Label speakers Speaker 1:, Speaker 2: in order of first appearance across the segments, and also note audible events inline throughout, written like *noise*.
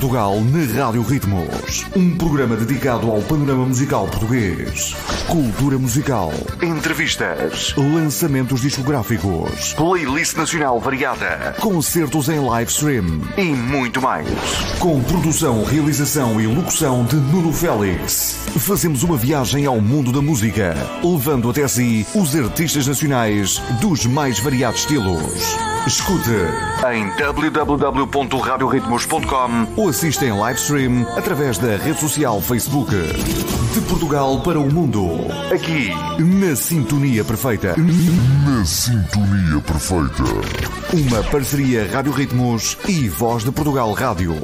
Speaker 1: Portugal na Rádio Ritmos. Um programa dedicado ao panorama musical português. Cultura musical, entrevistas, lançamentos discográficos, playlist nacional variada, concertos em live stream e muito mais. Com produção, realização e locução de Nuno Félix. Fazemos uma viagem ao mundo da música, levando até si os artistas nacionais dos mais variados estilos. Escute em www.radioritmos.com ou assista em live stream através da rede social Facebook. De Portugal para o mundo. Aqui, na Sintonia Perfeita.
Speaker 2: Na Sintonia Perfeita.
Speaker 1: Uma parceria Rádio Ritmos e Voz de Portugal Rádio.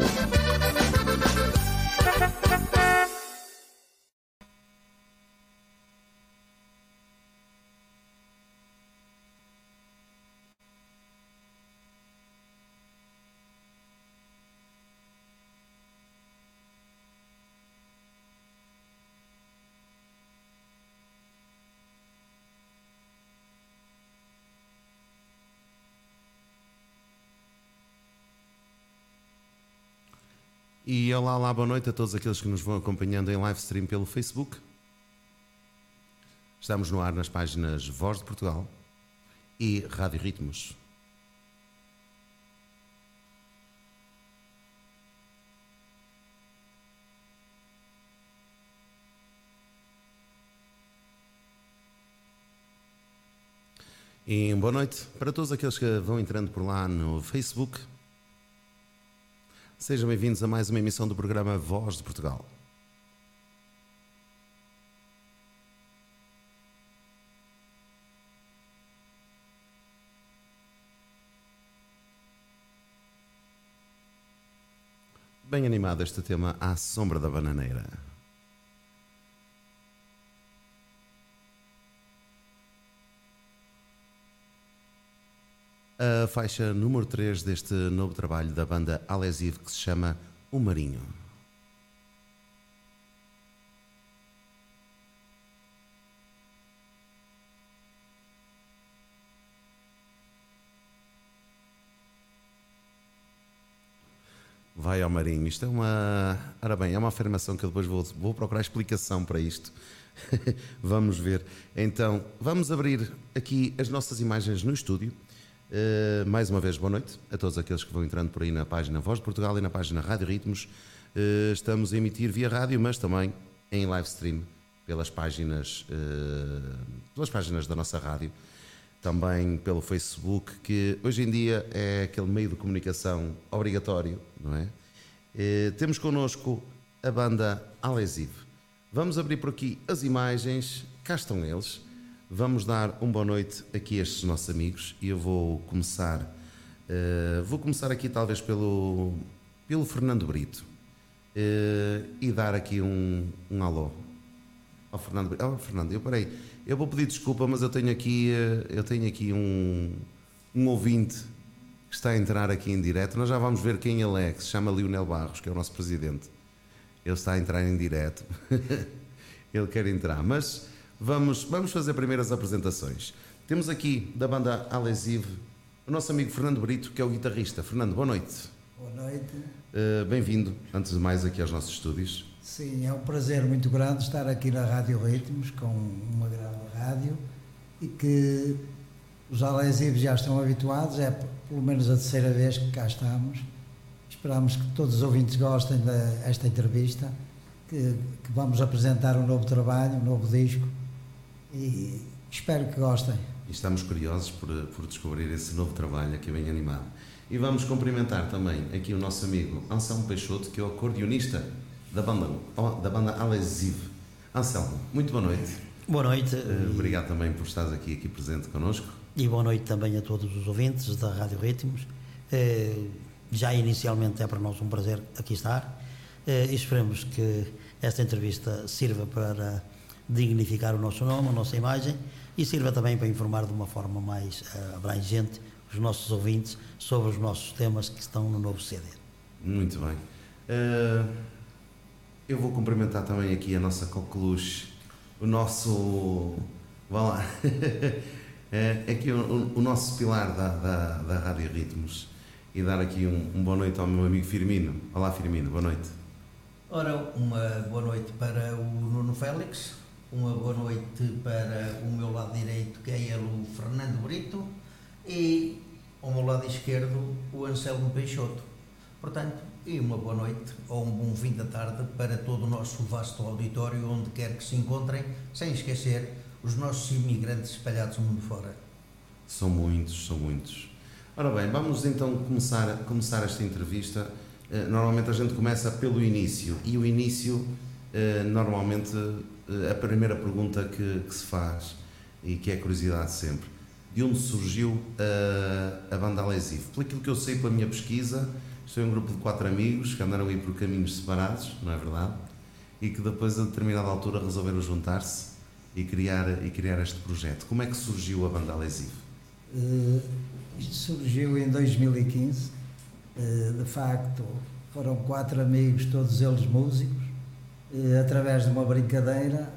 Speaker 3: E olá, olá, boa noite a todos aqueles que nos vão acompanhando em live stream pelo Facebook. Estamos no ar nas páginas Voz de Portugal e Rádio Ritmos. E boa noite para todos aqueles que vão entrando por lá no Facebook. Sejam bem-vindos a mais uma emissão do programa Voz de Portugal. Bem animado este tema à sombra da bananeira. A faixa número 3 deste novo trabalho da banda Alesive que se chama O Marinho. Vai ao marinho. Isto é uma. Ora bem, é uma afirmação que eu depois vou, vou procurar explicação para isto. *laughs* vamos ver. Então, vamos abrir aqui as nossas imagens no estúdio. Uh, mais uma vez, boa noite a todos aqueles que vão entrando por aí na página Voz de Portugal e na página Rádio Ritmos. Uh, estamos a emitir via rádio, mas também em live stream pelas páginas, uh, pelas páginas da nossa rádio, também pelo Facebook, que hoje em dia é aquele meio de comunicação obrigatório, não é? temos connosco a banda Alesive. Vamos abrir por aqui as imagens, cá estão eles. Vamos dar uma boa noite aqui a estes nossos amigos e eu vou começar, uh, vou começar aqui talvez pelo, pelo Fernando Brito uh, e dar aqui um, um alô ao Fernando Brito. Oh, Fernando, eu parei, eu vou pedir desculpa, mas eu tenho aqui, uh, eu tenho aqui um, um ouvinte que está a entrar aqui em direto. Nós já vamos ver quem ele é, que se chama Lionel Barros, que é o nosso presidente. Ele está a entrar em direto. *laughs* ele quer entrar, mas Vamos, vamos fazer primeiras apresentações. Temos aqui da banda Alesive o nosso amigo Fernando Brito, que é o guitarrista. Fernando, boa noite.
Speaker 4: Boa noite.
Speaker 3: Uh, Bem-vindo, antes de mais, aqui aos nossos estúdios.
Speaker 4: Sim, é um prazer muito grande estar aqui na Rádio Ritmos, com uma grande rádio, e que os Alesivos já estão habituados, é pelo menos a terceira vez que cá estamos. Esperamos que todos os ouvintes gostem desta entrevista, que, que vamos apresentar um novo trabalho, um novo disco, e espero que gostem.
Speaker 3: E estamos curiosos por, por descobrir esse novo trabalho aqui bem animado. E vamos cumprimentar também aqui o nosso amigo Anselmo Peixoto, que é o acordeonista da banda, da banda Alesive. Anselmo, muito boa noite.
Speaker 5: Boa noite.
Speaker 3: Uh, obrigado também por estares aqui, aqui presente connosco.
Speaker 5: E boa noite também a todos os ouvintes da Rádio Ritmos. Uh, já inicialmente é para nós um prazer aqui estar uh, e esperemos que esta entrevista sirva para dignificar o nosso nome, a nossa imagem e sirva também para informar de uma forma mais uh, abrangente os nossos ouvintes sobre os nossos temas que estão no novo CD.
Speaker 3: Muito bem. Uh, eu vou cumprimentar também aqui a nossa coqueluche, o nosso. Vá lá. *laughs* é aqui o, o, nosso pilar da, da, da Rádio Ritmos. e dar aqui um, um boa noite ao meu amigo Firmino. Olá Firmino, boa noite.
Speaker 6: Ora, uma boa noite para o Nuno Félix, uma boa noite para o meu lado direito, que é ele, o Fernando Brito, e ao meu lado esquerdo, o Anselmo Peixoto. Portanto, e uma boa noite ou um bom fim da tarde para todo o nosso vasto auditório, onde quer que se encontrem, sem esquecer os nossos imigrantes espalhados mundo fora.
Speaker 3: São muitos, são muitos. Ora bem, vamos então começar, começar esta entrevista. Uh, normalmente a gente começa pelo início e o início, uh, normalmente, a primeira pergunta que, que, se faz e que é curiosidade sempre: de onde surgiu a banda Alesivo? Pelo aquilo que eu sei pela minha pesquisa, isto é um grupo de quatro amigos que andaram aí por caminhos separados, não é verdade? E que depois, a determinada altura, resolveram juntar-se e criar, e criar este projeto. Como é que surgiu a banda Alesivo?
Speaker 4: Uh, isto surgiu em 2015. Uh, de facto, foram quatro amigos, todos eles músicos. Uh, através de uma brincadeira,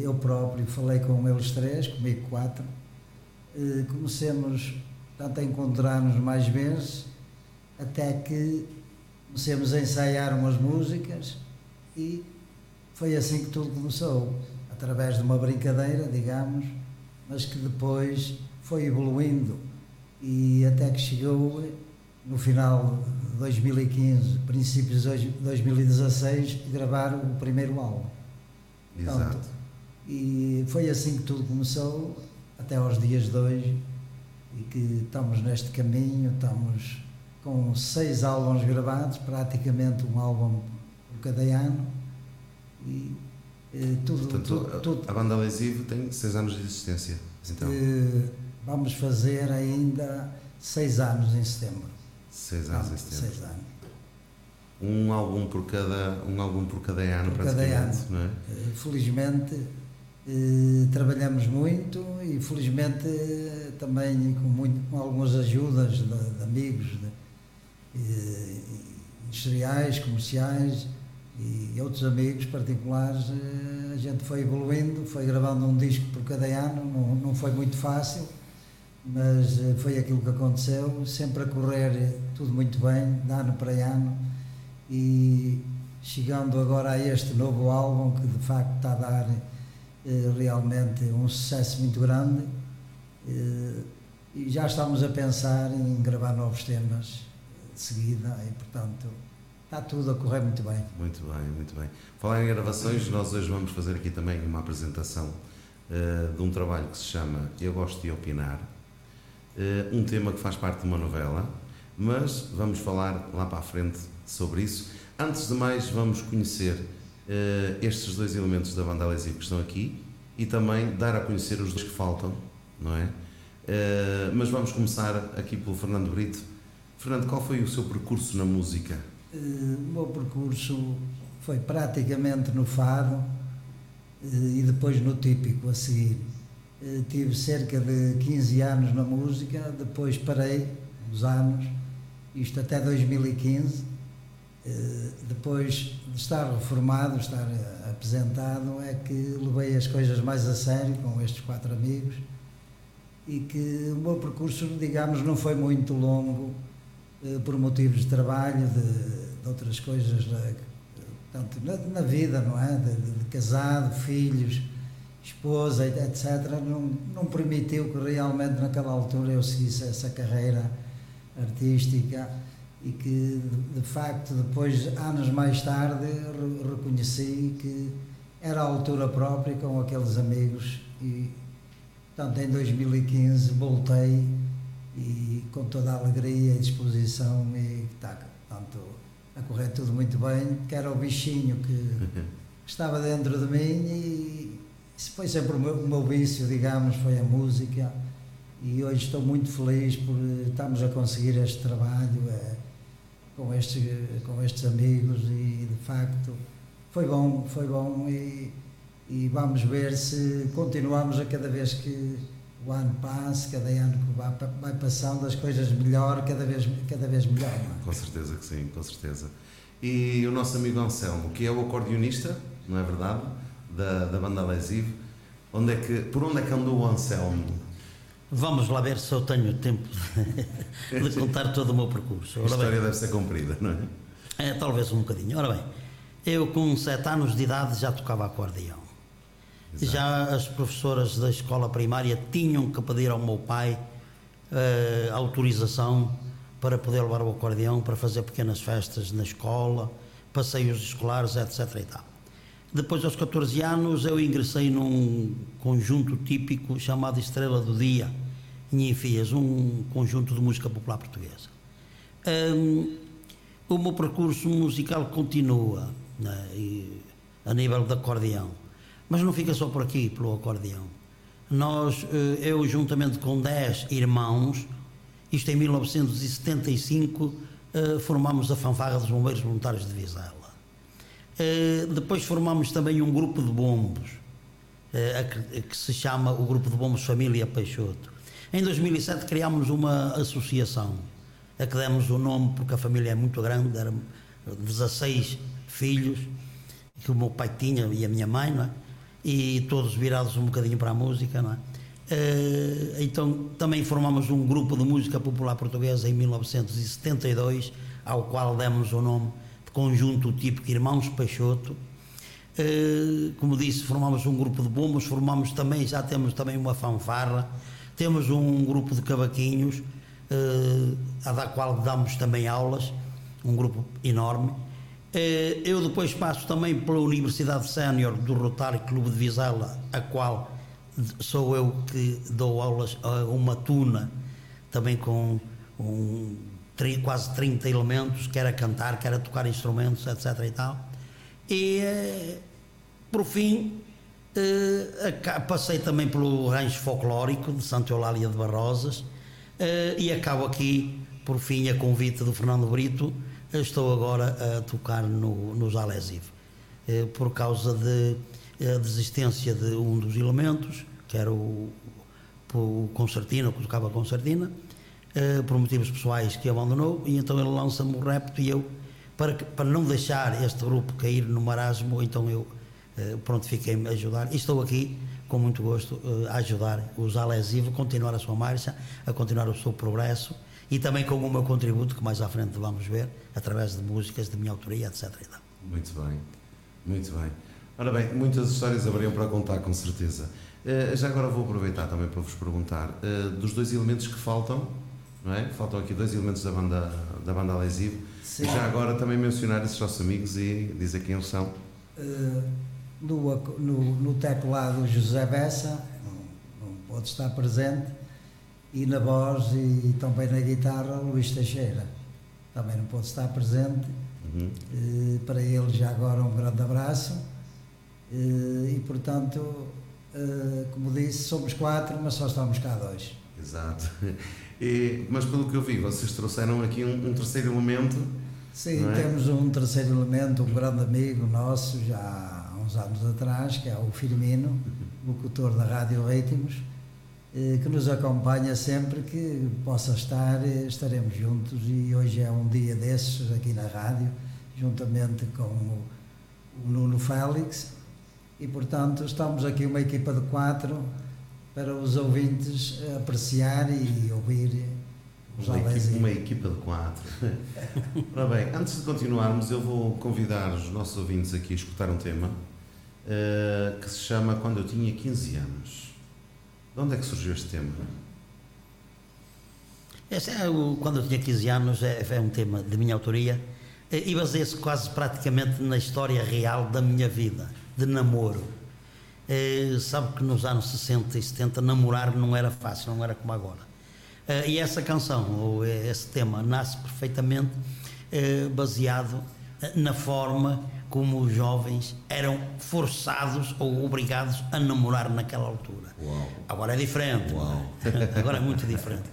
Speaker 4: eu próprio falei com eles três, comigo quatro. comecemos tanto a encontrar-nos mais vezes até que comecemos a ensaiar umas músicas e foi assim que tudo começou, através de uma brincadeira, digamos, mas que depois foi evoluindo e até que chegou no final de 2015, princípios de 2016, gravar o primeiro álbum.
Speaker 3: Exato. Pronto,
Speaker 4: e foi assim que tudo começou, até aos dias de hoje, e que estamos neste caminho, estamos com seis álbuns gravados, praticamente um álbum por cada ano. E,
Speaker 3: eh, tudo, Portanto, tudo, tudo, a banda Lesivo tem seis anos de existência. Então.
Speaker 4: Eh, vamos fazer ainda seis anos em setembro.
Speaker 3: Seis anos em setembro.
Speaker 4: Seis anos.
Speaker 3: Um álbum por cada, um álbum por cada ano, por praticamente, cada ano. não é?
Speaker 4: Eh, felizmente eh, trabalhamos muito e felizmente também com, muito, com algumas ajudas de, de amigos, de, eh, industriais, comerciais e outros amigos particulares, eh, a gente foi evoluindo, foi gravando um disco por cada ano, não, não foi muito fácil, mas eh, foi aquilo que aconteceu, sempre a correr tudo muito bem, de ano para ano, e chegando agora a este novo álbum que de facto está a dar realmente um sucesso muito grande, e já estamos a pensar em gravar novos temas de seguida. E, portanto, está tudo a correr muito bem.
Speaker 3: Muito bem, muito bem. Falar em gravações, nós hoje vamos fazer aqui também uma apresentação uh, de um trabalho que se chama Eu Gosto de Opinar, uh, um tema que faz parte de uma novela, mas vamos falar lá para a frente sobre isso. Antes de mais, vamos conhecer uh, estes dois elementos da banda Alesivo que estão aqui e também dar a conhecer os dois que faltam, não é? mas vamos começar aqui pelo Fernando Brito Fernando, qual foi o seu percurso na música?
Speaker 4: Uh, o meu percurso foi praticamente no fado uh, e depois no típico a seguir. Uh, tive cerca de 15 anos na música, depois parei uns anos, isto até 2015. depois de estar reformado, estar apresentado, é que levei as coisas mais a sério com estes quatro amigos e que o meu percurso, digamos, não foi muito longo eh, por motivos de trabalho, de, de outras coisas, tanto na, na, vida, não é? De, de, casado, filhos, esposa, etc., não, não permitiu que realmente naquela altura eu seguisse essa carreira artística e que de, de facto depois, anos mais tarde, re, reconheci que era a altura própria com aqueles amigos e, portanto, em 2015 voltei e com toda a alegria e disposição e está portanto, a correr tudo muito bem, que era o bichinho que estava dentro de mim e isso foi sempre o meu, o meu vício, digamos, foi a música e hoje estou muito feliz por estarmos a conseguir este trabalho é, com, estes, com estes amigos e de facto foi bom, foi bom e, e vamos ver se continuamos a cada vez que o ano passa, cada ano que vai, vai passando, as coisas melhor, cada vez, cada vez melhor. É?
Speaker 3: Com certeza que sim, com certeza. E o nosso amigo Anselmo, que é o acordeonista, não é verdade? Da, da banda Lesivo. Onde é que, por onde é que andou o Anselmo?
Speaker 5: Vamos lá ver se eu tenho tempo de *laughs* contar todo o meu percurso.
Speaker 3: A história deve ser comprida, não é?
Speaker 5: É, talvez um bocadinho. Ora bem, eu com sete anos de idade já tocava acordeão. Exato. Já as professoras da escola primária tinham que pedir ao meu pai uh, autorização para poder levar o acordeão para fazer pequenas festas na escola, passeios escolares, etc. E tal. Depois, aos 14 anos, eu ingressei num conjunto típico chamado Estrela do Dia, em Enfias, um conjunto de música popular portuguesa. Um, o meu percurso musical continua né, a nível de acordeão, mas não fica só por aqui, pelo acordeão. Nós, eh, eu juntamente com 10 irmãos, isto em 1975, eh, formámos a fanfarra dos Bombeiros Voluntários de Vizela. Eh, depois formamos também um grupo de bombos, que se chama o Grupo de Bombos Família Peixoto. Em 2007 criámos uma associação, a que demos o nome porque a família é muito grande, eram 16 filhos, que o meu pai tinha e a minha mãe, não é? e todos virados um bocadinho para a música, não é? Uh, então também formamos um grupo de música popular portuguesa em 1972, ao qual demos o nome Conjunto Típico Irmãos Peixoto. Uh, como disse, formamos um grupo de bombos, formamos também, já temos também uma fanfarra, temos um grupo de cavaquinhos, uh, a da qual damos também aulas, um grupo enorme. Eh, eu depois passo também pela Universidade Sénior do Rotário Clube de Vizela, a qual sou eu que dou aulas a uma tuna, também com um, quase 30 elementos, quer a cantar, quer a tocar instrumentos, etc. e tal. E, eh, por fim, eh, passei também pelo rancho folclórico de Santa Eulália de Barrosas e acabo aqui, por fim, a convite do Fernando Brito, estou agora a tocar no, nos Alesivo, eh, por causa de eh, desistência de um dos elementos, que era o, o concertina, que tocava concertina, eh, por motivos pessoais que abandonou, e então ele lança-me o repto e eu, para, para não deixar este grupo cair no marasmo, então eu pronto, fiquei-me a ajudar e estou aqui com muito gosto a ajudar os Alesivo a continuar a sua marcha, a continuar o seu progresso e também com o meu contributo, que mais à frente vamos ver, através de músicas de minha autoria, etc.
Speaker 3: Muito bem, muito bem. Ora bem, muitas histórias haveriam para contar, com certeza. Já agora vou aproveitar também para vos perguntar, dos dois elementos que faltam, não é? Faltam aqui dois elementos da banda, da banda Alesivo. Sim. Já agora também mencionar esses nossos amigos e dizer quem eles são.
Speaker 4: Uh, no, no, no teclado José Bessa, não, não pode estar presente, e na voz e também na guitarra Luís Teixeira. Também não pode estar presente. Uhum. E, para ele já agora um grande abraço. E, e portanto, como disse, somos quatro, mas só estamos cá dois.
Speaker 3: Exato. E, mas pelo que eu vi, vocês trouxeram aqui um, um terceiro elemento.
Speaker 4: Sim, é? temos um terceiro elemento, um grande amigo nosso, já há uns anos atrás, que é o Firmino, uhum. locutor da Rádio Ritmos eh, que nos acompanha sempre que possa estar, eh, estaremos juntos e hoje é um dia desses aqui na rádio, juntamente com o, o Nuno Félix e portanto estamos aqui uma equipa de quatro para os ouvintes apreciar e ouvir
Speaker 3: os uma, equipa, uma equipa de quatro. *laughs* Ora bem, antes de continuarmos, eu vou convidar os nossos ouvintes aqui a escutar um tema uh, que se chama Quando Eu Tinha 15 Anos. De onde é que surgiu este tema?
Speaker 5: Esse é o, quando eu tinha 15 anos, é, é um tema de minha autoria e baseia-se quase praticamente na história real da minha vida, de namoro. É, sabe que nos anos 60 e 70 namorar não era fácil, não era como agora. É, e essa canção, ou esse tema, nasce perfeitamente baseado na forma como os jovens eram forçados ou obrigados a namorar naquela altura. Uau. Agora é diferente. *laughs* Agora é muito diferente.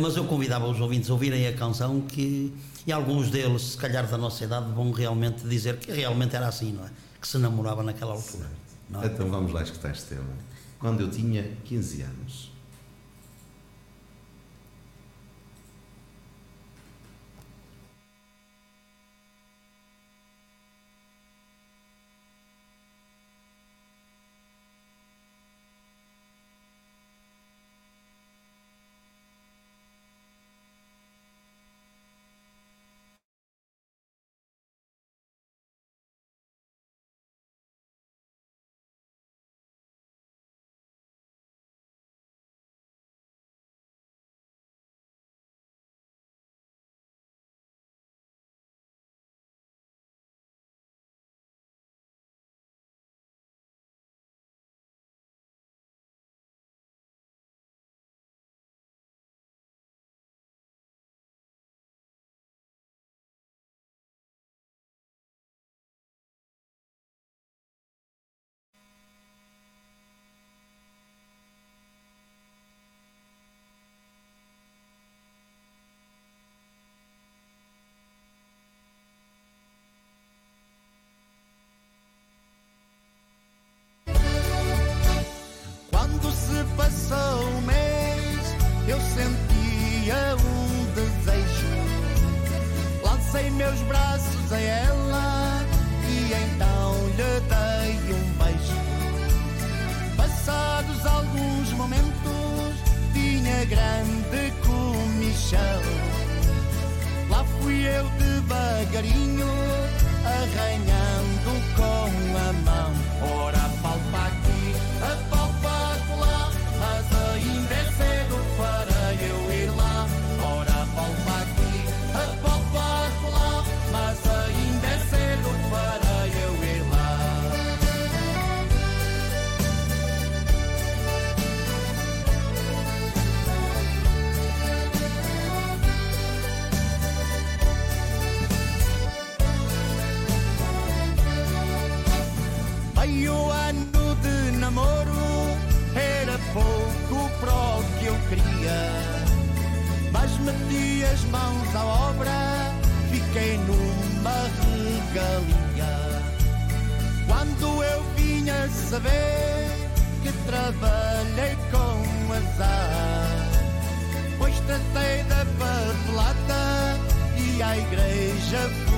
Speaker 5: Mas eu convidava os ouvintes a ouvirem a canção que, e alguns deles, se calhar da nossa idade, vão realmente dizer que realmente era assim, não é? Que se namorava naquela altura.
Speaker 3: É? Então vamos lá escutar este tema. Quando eu tinha 15 anos.
Speaker 7: Saber que trabalhei com azar, pois tratei da papelada e à igreja fui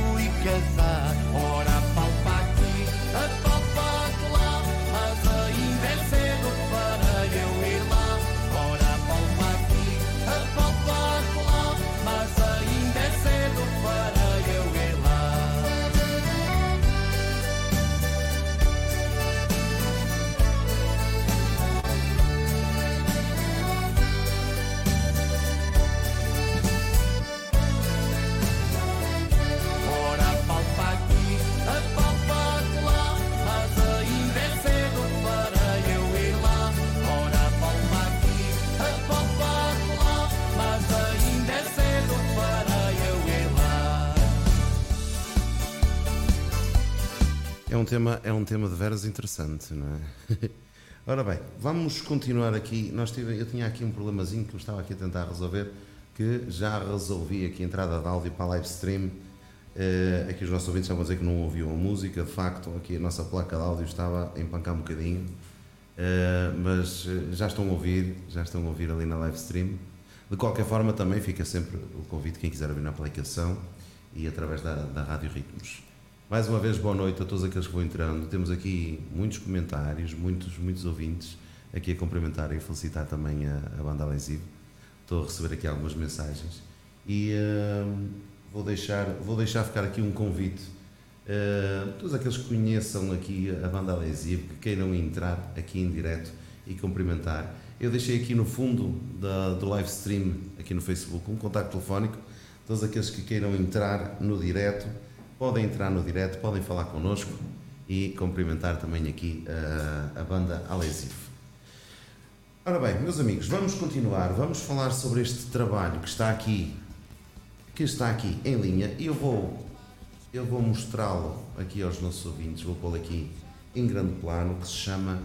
Speaker 7: É
Speaker 3: um tema, é um tema de veras interessante, não é? *laughs* Ora bem, vamos continuar aqui. Nós tive, eu tinha aqui um problemazinho que eu estava aqui a tentar resolver, que já resolvi aqui a entrada de áudio para a live stream. Eh, aqui os nossos ouvintes estavam a dizer que não ouviam a música, de facto, aqui a nossa placa de áudio estava a empancar um bocadinho, Eh, mas eh, já estão a ouvir, já estão a ouvir ali na live stream. De qualquer forma, também fica sempre o convite, quem quiser ouvir na aplicação e através da, da Rádio Ritmos. Mais uma vez, boa noite a todos aqueles que vão entrando. Temos aqui muitos comentários, muitos, muitos ouvintes aqui a cumprimentar e felicitar também a, a banda Alensivo. Estou a receber aqui algumas mensagens e hum, vou, deixar, vou deixar ficar aqui um convite. Uh, todos aqueles que conheçam aqui a banda Alensivo, que queiram entrar aqui em direto e cumprimentar. Eu deixei aqui no fundo da, do live stream, aqui no Facebook, um contacto telefónico. Todos aqueles que queiram entrar no direto, podem entrar no direto, podem falar connosco e cumprimentar também aqui a, a banda Alesivo. Ora bem, meus amigos, vamos continuar, vamos falar sobre este trabalho que está aqui, que está aqui em linha e eu vou, eu vou mostrá-lo aqui aos nossos ouvintes, vou pô-lo aqui em grande plano, que se chama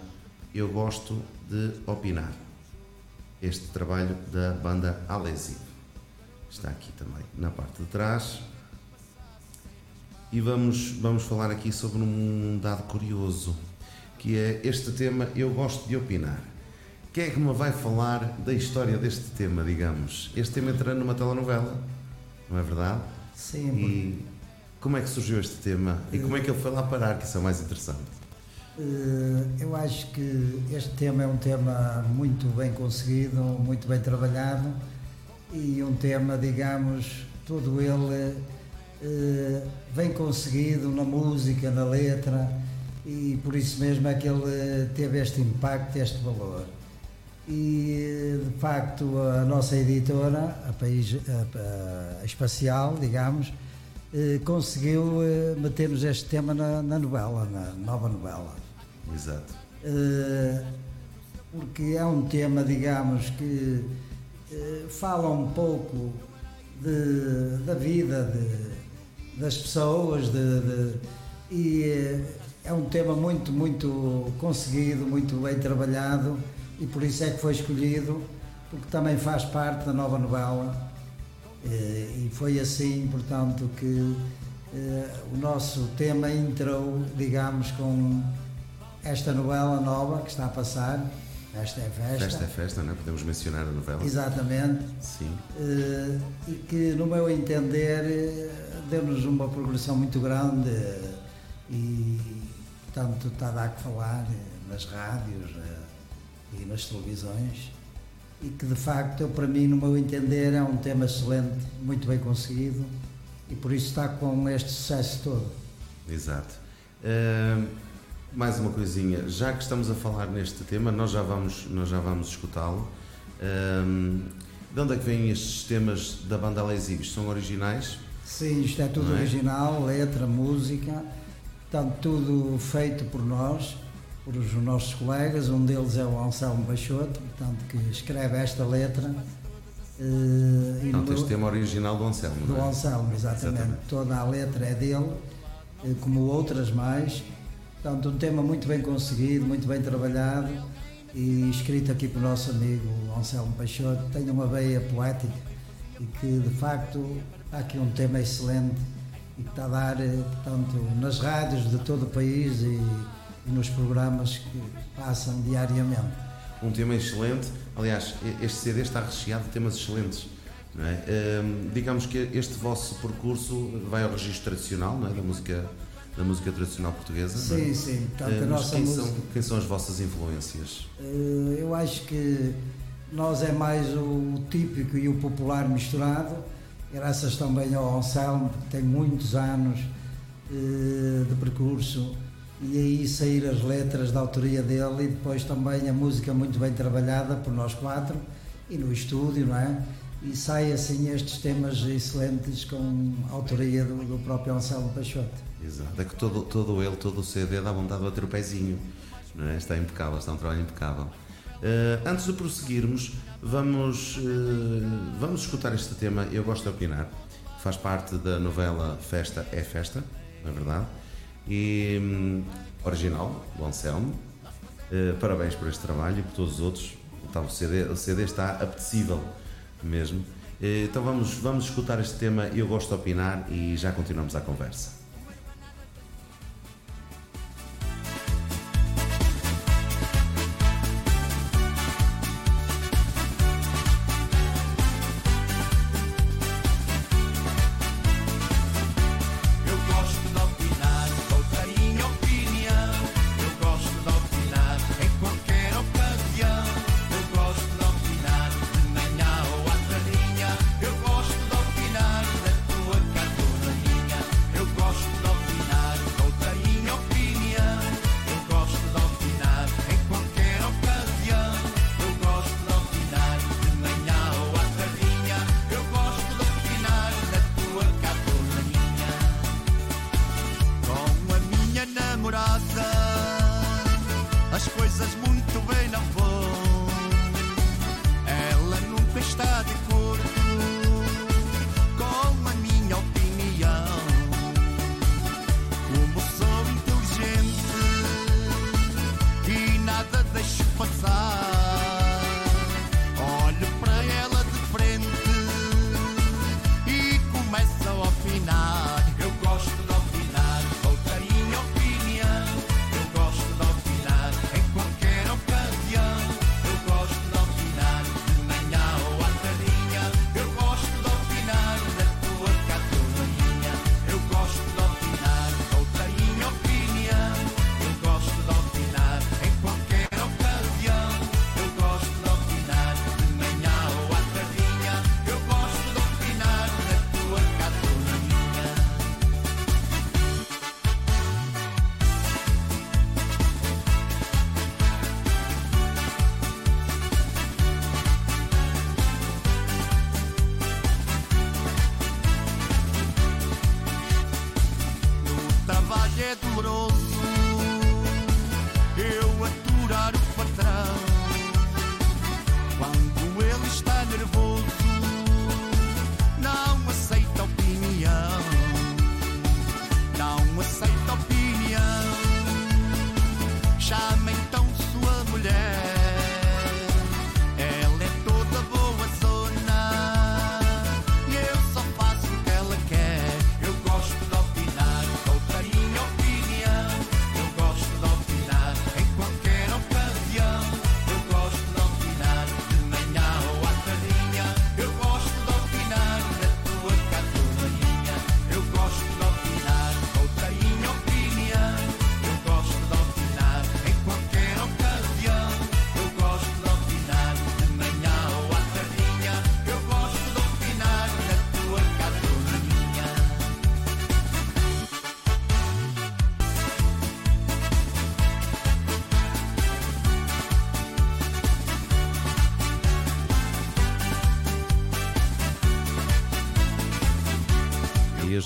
Speaker 3: Eu Gosto de Opinar. Este trabalho da banda Alesivo. Está aqui também na parte de trás. E vamos, vamos falar aqui sobre um dado curioso, que é este tema Eu Gosto de Opinar. Quem é que me vai falar da história deste tema, digamos? Este tema entra numa telenovela, não é verdade?
Speaker 4: Sim,
Speaker 3: E como é que surgiu este tema? E como é que ele foi lá parar, que isso é o mais interessante?
Speaker 4: Eh, Eu acho que este tema é um tema muito bem conseguido, muito bem trabalhado e um tema, digamos, todo ele bem conseguido na música, na letra e por isso mesmo é que ele teve este impacto, este valor. E de facto a nossa editora, a, País, a, a Espacial, digamos, eh, conseguiu eh, meter-nos este tema na, na novela, na nova novela.
Speaker 3: Exato.
Speaker 4: Eh, porque é um tema, digamos, que eh, fala um pouco de- da vida de- das pessoas de- de- e eh, é um tema muito, muito conseguido, muito bem trabalhado e por isso é que foi escolhido, porque também faz parte da nova novela eh, e foi assim, portanto, que eh, o nosso tema entrou, digamos, com esta novela nova que está a passar, Esta é Festa,
Speaker 3: Festa é festa, não é? Podemos mencionar a novela.
Speaker 4: exatamente,
Speaker 3: Sim.
Speaker 4: e que, no meu entender, deu-nos uma progressão muito grande eh, e, portanto, está a dar que falar eh, nas rádios, eh, e nas televisões e que de facto, para mim, no meu entender, é um tema excelente, muito bem conseguido e por isso está com este sucesso todo.
Speaker 3: Exato. Uh, mais uma coisinha, já que estamos a falar neste tema, nós já vamos, nós já vamos escutá-lo. Uh, de onde é que vêm estes temas da banda Lesibos? São originais?
Speaker 4: Sim, isto é tudo é? original, letra, música, portanto, tudo feito por nós, por os nossos colegas. Um deles é o Anselmo Baixoto, portanto, que escreve esta letra.
Speaker 3: Uh, e este tema original do Anselmo,
Speaker 4: Do
Speaker 3: é?
Speaker 4: Anselmo, exatamente. exatamente. Toda a letra é dele, eh, como outras mais. Portanto, um tema muito bem conseguido, muito bem trabalhado e escrito aqui pelo nosso amigo Anselmo Peixoto. Tem uma veia poética e que, de facto, há aqui um tema excelente e que está a dar, eh, portanto, nas rádios de todo o país e, e nos programas que passam diariamente.
Speaker 3: Um tema excelente, aliás, este CD está recheado de temas excelentes. É? Um, digamos que este vosso percurso vai ao registro tradicional não é? da música da música tradicional portuguesa.
Speaker 4: Sim,
Speaker 3: é?
Speaker 4: sim.
Speaker 3: Portanto, a nossa quem, música... são, quem são as vossas influências?
Speaker 4: Uh, eu acho que nós é mais o, típico e o popular misturado, graças também ao Anselmo, que tem muitos anos uh, de percurso, e aí sair as letras da autoria dele e depois também a música muito bem trabalhada por nós quatro e no estúdio, não é? E sai assim estes temas excelentes com a autoria do, do próprio Anselmo Peixoto.
Speaker 3: Exato, é que todo, todo ele, todo o CD dá vontade de bater o pezinho, não é? está impecável, está um trabalho impecável. Uh, antes de prosseguirmos, vamos, uh, vamos escutar este tema Eu Gosto de Opinar, faz parte da novela Festa é Festa, não é verdade? E um, original, do Anselmo. Uh, parabéns por este trabalho e por todos os outros. Então, o, CD, o CD está apetecível mesmo. Então vamos, vamos escutar este tema Eu Gosto de Opinar e já continuamos a conversa.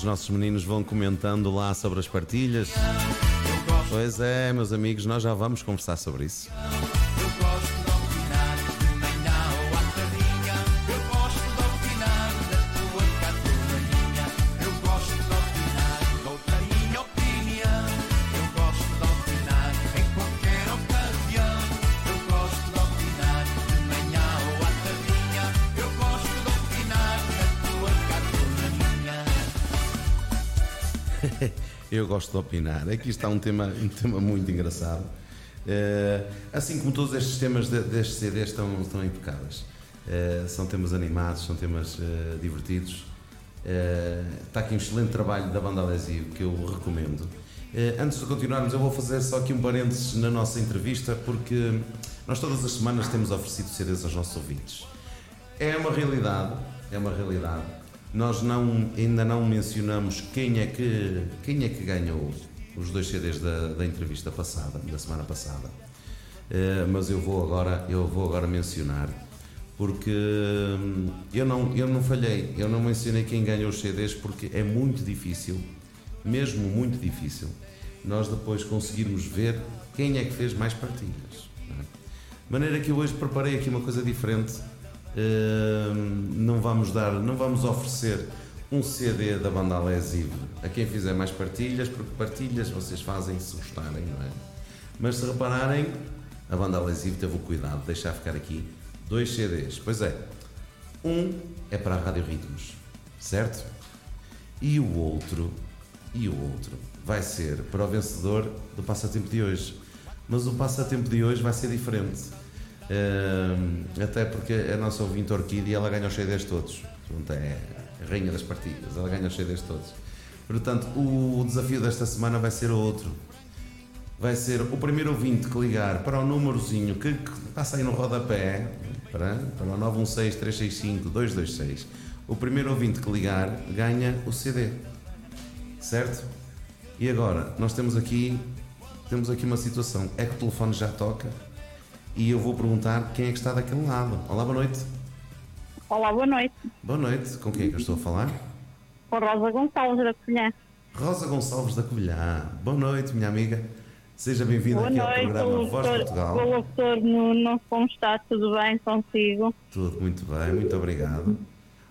Speaker 3: Os nossos meninos vão comentando lá sobre as partilhas. Pois é, meus amigos, nós já vamos conversar sobre isso. Gosto de opinar. Aqui está um tema, um tema muito engraçado. Uh, assim como todos estes temas de, destes CDs estão, estão impecáveis. Uh, são temas animados, são temas uh, divertidos. está aqui um excelente trabalho da banda Adesivo que eu recomendo. antes de continuarmos, eu vou fazer só aqui um parênteses na nossa entrevista, porque nós todas as semanas temos oferecido CDs aos nossos ouvintes. É uma realidade, é uma realidade nós não, ainda não mencionamos quem é que, quem é que ganhou os dois CDs da, da entrevista passada, da semana passada. Uh, mas eu vou agora, eu vou agora mencionar porque hum, eu não, eu não falhei, eu não mencionei quem ganhou os CDs porque é muito difícil, mesmo muito difícil, nós depois conseguirmos ver quem é que fez mais partilhas. É? De maneira que eu hoje preparei aqui uma coisa diferente não vamos dar, não vamos oferecer um CD da banda Alesive a quem fizer mais partilhas, porque partilhas vocês fazem se gostarem, não é? Mas se repararem, a banda Alesive teve o cuidado de deixar ficar aqui dois CDs. Pois é, um é para a Rádio Ritmos, certo? E o outro, e o outro vai ser para o vencedor do passatempo de hoje. Mas o passatempo de hoje vai ser diferente Até porque a nossa ouvinte Orquídea ela ganha os CDs todos. Portanto, é a rainha das partidas, ela ganha os CDs todos. Portanto, o desafio desta semana vai ser outro. Vai ser o primeiro ouvinte que ligar para o númerozinho que, que passa aí no rodapé, para, para o 916-365-226. O primeiro ouvinte que ligar ganha o CD. Certo? E agora, nós temos aqui, temos aqui uma situação. É que o telefone já toca e eu vou perguntar quem é que está daquele lado. Olá, boa noite.
Speaker 8: Olá, boa noite.
Speaker 3: Boa noite. Com quem é que eu estou a falar?
Speaker 8: Com Rosa Gonçalves da Covilhã.
Speaker 3: Rosa Gonçalves da Covilhã. Boa noite, minha amiga. Seja bem-vinda aqui
Speaker 8: noite,
Speaker 3: ao programa Voz de Portugal.
Speaker 8: Boa doutor Nuno, como está? Tudo bem consigo?
Speaker 3: Tudo muito bem, muito obrigado.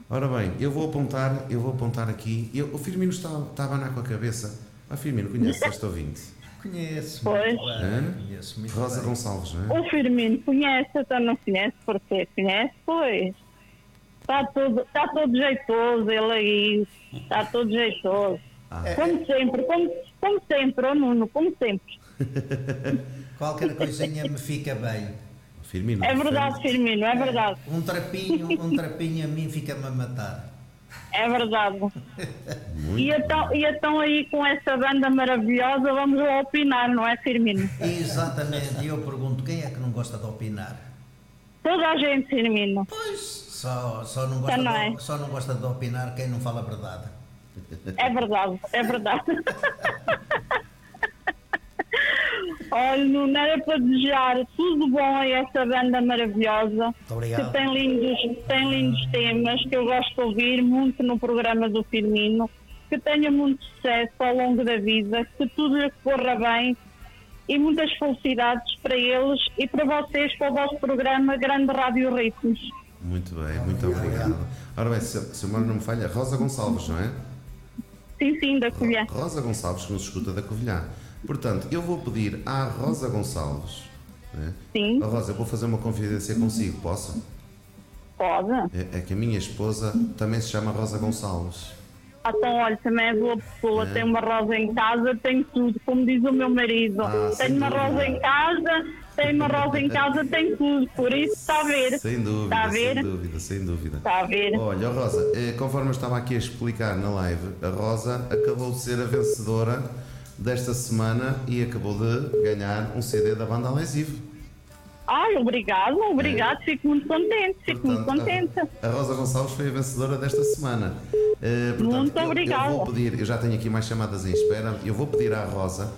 Speaker 3: Ora bem, eu vou apontar, eu vou apontar aqui. Eu, o Firmino está, está a abanar com a cabeça. Ah, Firmino, conhece este ouvinte?
Speaker 6: Conheço.
Speaker 8: Pois.
Speaker 6: Conheço muito
Speaker 3: Rosa
Speaker 6: bem.
Speaker 3: Gonçalves, não é?
Speaker 8: O Firmino conhece, então não conhece, porque conhece, pois. Está todo, está todo jeitoso, ele aí. Está todo jeitoso.
Speaker 3: Ah.
Speaker 8: Como sempre, como, como sempre, oh Nuno, como sempre. *laughs*
Speaker 6: Qualquer coisinha me fica bem.
Speaker 3: Firmino.
Speaker 8: É verdade, Firmino, é verdade.
Speaker 6: Um trapinho, um trapinho a mim fica-me a matar.
Speaker 8: É verdade.
Speaker 3: Muito
Speaker 8: E então, e então aí com essa banda maravilhosa vamos lá opinar, não é, Firmino?
Speaker 6: Exatamente. E eu pergunto, quem é que não gosta de opinar?
Speaker 8: Toda a gente, Firmino.
Speaker 6: Pois, só, só, não, gosta
Speaker 8: Também.
Speaker 6: de, só não gosta de opinar quem não fala a verdade.
Speaker 8: É verdade, é verdade. *laughs* Olha, não era para desejar tudo bom a essa banda maravilhosa.
Speaker 5: Muito obrigado.
Speaker 8: Que tem lindos, tem lindos temas que eu gosto de ouvir muito no programa do Firmino. Que tenha muito sucesso ao longo da vida, que tudo lhe corra bem e muitas felicidades para eles e para vocês, para o vosso programa Grande Rádio Ritmos.
Speaker 3: Muito bem, muito obrigado. Ora bem, se, se o meu não me falha, Rosa Gonçalves, não é?
Speaker 8: Sim, sim, da colher.
Speaker 3: Rosa Gonçalves, que nos escuta da Covilhã. Portanto, eu vou pedir à Rosa Gonçalves. Né?
Speaker 8: Sim,
Speaker 3: Oh, Rosa, eu vou fazer uma confidência consigo, posso?
Speaker 8: pode.
Speaker 3: É, é que a minha esposa também se chama Rosa Gonçalves.
Speaker 8: Ah, Então, olha, também é boa pessoa, tem uma rosa em casa, tem tudo, como diz o meu marido.
Speaker 3: Ah,
Speaker 8: tem uma
Speaker 3: dúvida.
Speaker 8: rosa em casa, tem uma rosa em casa, tem tudo, por isso está a ver.
Speaker 3: Sem dúvida,
Speaker 8: Está a ver?
Speaker 3: sem dúvida, sem dúvida.
Speaker 8: Está a ver?
Speaker 3: Olha, Rosa, eh, conforme eu estava aqui a explicar na live, a Rosa acabou de ser a vencedora desta semana e acabou de ganhar um CD da banda Alesivo.
Speaker 8: Ai, obrigado, obrigado, fico muito contente, fico muito
Speaker 3: Portanto,
Speaker 8: contente.
Speaker 3: A, a Rosa Gonçalves foi a vencedora desta semana. Eh, portanto,
Speaker 8: Muito
Speaker 3: eu-
Speaker 8: obrigada.
Speaker 3: Eu vou pedir, eu já tenho aqui mais chamadas em espera, eu vou pedir à Rosa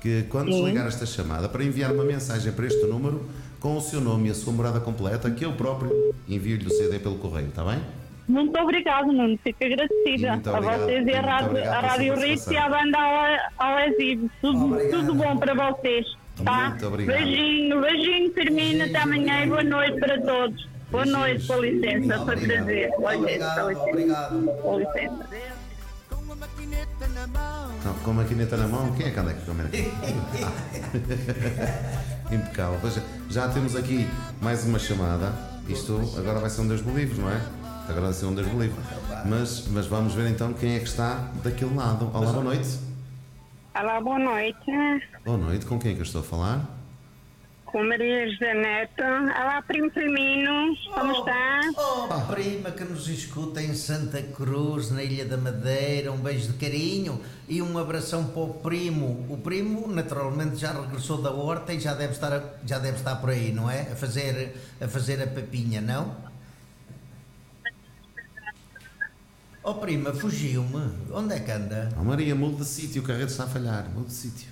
Speaker 3: que quando
Speaker 8: Sim.
Speaker 3: desligar esta chamada, para enviar uma mensagem para este número com o seu nome e a sua morada completa, que eu próprio envio-lhe o CD pelo correio, está bem?
Speaker 8: Muito obrigado, Nuno. Fico agradecida
Speaker 3: Muito
Speaker 8: a vocês e a Rádio, a Ritz e a banda Exílio. Tudo,
Speaker 4: Obrigado.
Speaker 8: tudo bom para vocês. Tá?
Speaker 3: Muito obrigado.
Speaker 8: Beijinho, beijinho, Firmino. Até amanhã e boa noite para todos. Boa noite, com licença. Foi prazer. Com licença, com licença. Com licença.
Speaker 7: Com a maquineta na mão.
Speaker 3: Não, com a maquineta na mão, quem é que anda aqui com a maquineta? *laughs* Impecável. Já, já temos aqui mais uma chamada. Isto agora vai ser um Deus me livre, não é? Agora vai ser um Deus me livre. Mas, mas vamos ver então quem é que está daquele lado. Olá, boa noite.
Speaker 8: Olá, boa noite.
Speaker 3: Boa noite, com quem é que eu estou a falar?
Speaker 8: Com Maria José Neto. Olá, primo Firmino. Como está?
Speaker 6: Oh, prima que nos escuta em Santa Cruz, na Ilha da Madeira, um beijo de carinho e um abração para o primo. O primo, naturalmente, já regressou da horta e já deve estar, já deve estar por aí, não é? A fazer, a fazer a papinha, não? Oh, prima, fugiu-me. Onde é que anda?
Speaker 3: Oh, Maria, mude de sítio, o carreto está a falhar. Mude de sítio.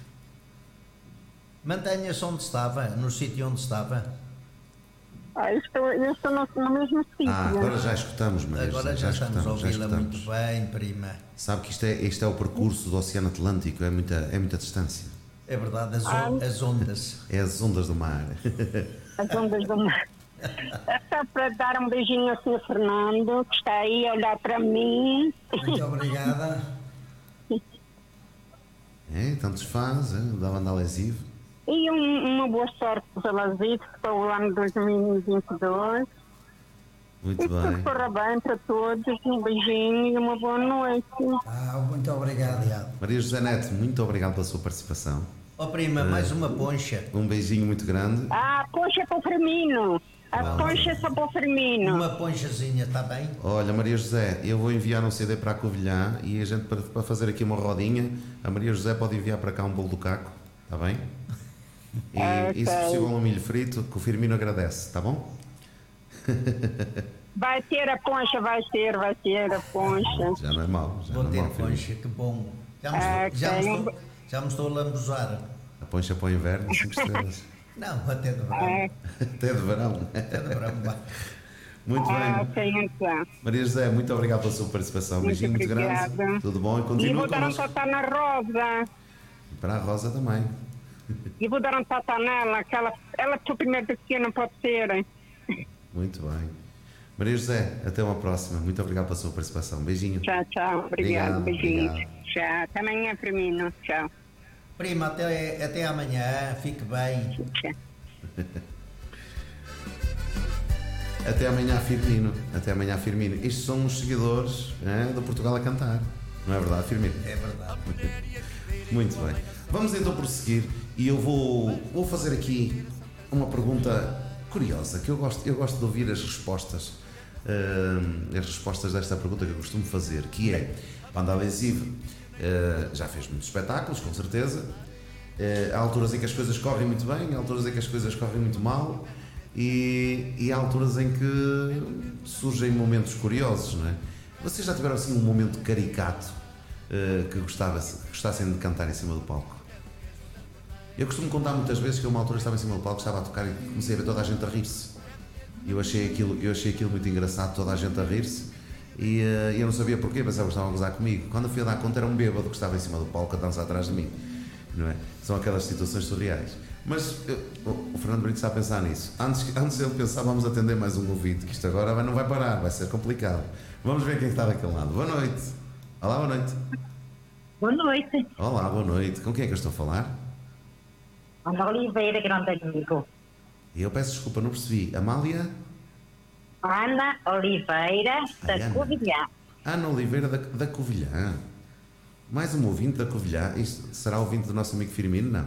Speaker 6: Mantenha-se onde estava, no sítio onde estava.
Speaker 8: Ah, eu estou, eu estou no, no mesmo sítio.
Speaker 3: Ah, agora já escutamos, Maria.
Speaker 6: Agora
Speaker 3: José,
Speaker 6: já estamos a
Speaker 3: já
Speaker 6: ouvi-la muito bem, prima.
Speaker 3: Sabe que isto é, isto é o percurso do Oceano Atlântico, é muita, é muita distância.
Speaker 6: É verdade, as, on- as ondas.
Speaker 3: É as ondas do mar.
Speaker 8: as ondas do mar. É só para dar um beijinho ao Sr. Fernando, que está aí a olhar para mim.
Speaker 4: Muito obrigada.
Speaker 3: É, tantos fãs, é, da banda lesivo.
Speaker 8: E um- uma boa sorte para o Laziz, para o ano 2022.
Speaker 3: Muito
Speaker 8: E que tudo
Speaker 3: bem.
Speaker 8: corra bem para todos. Um beijinho e uma boa noite.
Speaker 4: Ah, muito obrigado.
Speaker 3: Maria José Neto, muito obrigado pela sua participação.
Speaker 6: Oh, prima, mais uma poncha.
Speaker 3: Um beijinho muito grande.
Speaker 8: Ah, poncha para o Firmino. A poncha é só para o Firmino.
Speaker 6: Uma ponchazinha, está bem?
Speaker 3: Olha, Maria José, eu vou enviar um CD para a Covilhã e a gente, para, para fazer aqui uma rodinha, a Maria José pode enviar para cá um bolo do caco, está bem? E,
Speaker 8: Ah,
Speaker 3: e se possível um milho frito, que o Firmino agradece, está bom? *laughs*
Speaker 8: Vai ter a poncha, vai ter, vai ter a poncha.
Speaker 3: Já não é mau, já
Speaker 6: Vou
Speaker 3: não é
Speaker 6: ter
Speaker 3: Firmino.
Speaker 6: poncha, que bom. Já me,
Speaker 8: Ah,
Speaker 6: estou, já, me estou, já me estou a lambuzar.
Speaker 3: A poncha para o inverno, 5 estrelas. *laughs*
Speaker 6: Não, até de verão.
Speaker 8: É.
Speaker 3: Até de verão.
Speaker 6: Até de verão.
Speaker 3: Muito
Speaker 8: Ah,
Speaker 3: bem.
Speaker 8: ok, então.
Speaker 3: Maria José, muito obrigado pela sua participação. Um
Speaker 8: Muito
Speaker 3: beijinho muito grande.
Speaker 8: obrigada.
Speaker 3: Tudo bom? E
Speaker 8: E
Speaker 3: continua
Speaker 8: vou dar um tatá na Rosa.
Speaker 3: Para a Rosa também.
Speaker 8: E vou dar um tatá nela, que ela, ela foi primeiro daqui, não pode ser.
Speaker 3: Muito bem. Maria José, até uma próxima. Muito obrigado pela sua participação. Beijinho.
Speaker 8: Tchau, tchau. Obrigado,
Speaker 3: Obrigado,
Speaker 8: beijinhos.
Speaker 3: obrigado.
Speaker 8: Tchau. Até amanhã, Firmino. Tchau.
Speaker 6: Prima, até, até amanhã. Fique bem.
Speaker 3: Até amanhã, Firmino. Até amanhã, Firmino. Estes são os seguidores né, do Portugal a cantar. Não é verdade, Firmino?
Speaker 6: É verdade. *laughs*
Speaker 3: Muito bem. Vamos então prosseguir e eu vou, vou fazer aqui uma pergunta curiosa, que eu gosto, eu gosto de ouvir as respostas, hum, as respostas desta pergunta que eu costumo fazer, que é, Banda Adesiva eh, já fez muitos espetáculos, com certeza, Eh, há alturas em que as coisas correm muito bem, há alturas em que as coisas correm muito mal e, e há alturas em que surgem momentos curiosos, não é? Vocês já tiveram assim um momento caricato eh, que gostava, que gostassem de cantar em cima do palco? Eu costumo contar muitas vezes que eu uma altura estava em cima do palco, estava a tocar e comecei a ver toda a gente a rir-se. Eu achei aquilo, eu achei aquilo muito engraçado, toda a gente a rir-se. E eh, eu não sabia porquê, pensava que estavam a gozar comigo. Quando eu fui a dar conta, era um bêbado que estava em cima do palco a dançar atrás de mim. Não é? São aquelas situações surreais. Mas eu- o Fernando Brito está a pensar nisso. Antes, antes ele pensar, vamos atender mais um ouvinte, que isto agora vai- não vai parar, vai ser complicado. Vamos ver quem está daquele lado. Boa noite. Olá, boa noite.
Speaker 9: Boa noite,
Speaker 3: Olá, boa noite. Com quem é que eu estou a falar?
Speaker 9: Ana Oliveira, grande amigo.
Speaker 3: E eu peço desculpa, não percebi. Amália?
Speaker 9: Ana Oliveira, da
Speaker 3: Ai, Ana.
Speaker 9: Covilhã.
Speaker 3: Ana Oliveira da, da Covilhã. Mais um ouvinte da Covilhã. Isto será ouvinte do nosso amigo Firmino? Não.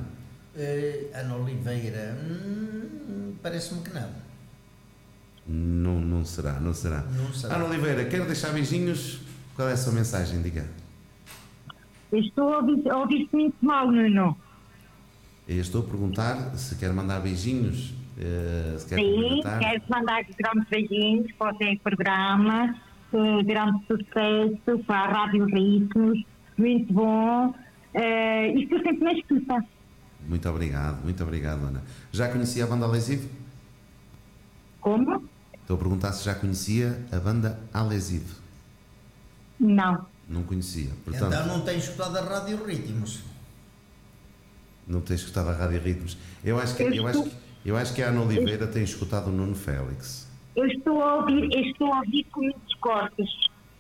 Speaker 6: Eh, Ana Oliveira, hum, parece-me que não.
Speaker 3: Não, não será, não será.
Speaker 6: Não será.
Speaker 3: Ana Oliveira, quero deixar beijinhos. Qual é a sua mensagem? Diga.
Speaker 9: Estou a ouvir-te muito mal, Nuno.
Speaker 3: Eu estou a perguntar se quer mandar beijinhos. Se quer
Speaker 9: Sim, quero mandar grandes beijinhos para o teu programa, eh, grande sucesso para a Rádio Ritmos, muito bom. Eh, e estou sempre na escuta.
Speaker 3: Muito obrigado, muito obrigado, Ana. Já conhecia a banda Lesivo?
Speaker 9: Como?
Speaker 3: Estou Estou a perguntar se já conhecia a banda Alesive.
Speaker 9: Não.
Speaker 3: Não conhecia. Portanto,
Speaker 6: Então não tens escutado a Rádio Ritmos.
Speaker 3: não tens escutado a Rádio Ritmos. Eu acho que, eu acho que, eu acho que a Ana Oliveira tem escutado o Nuno Félix.
Speaker 9: Eu estou a ouvir, estou a ouvir com muitos cortes.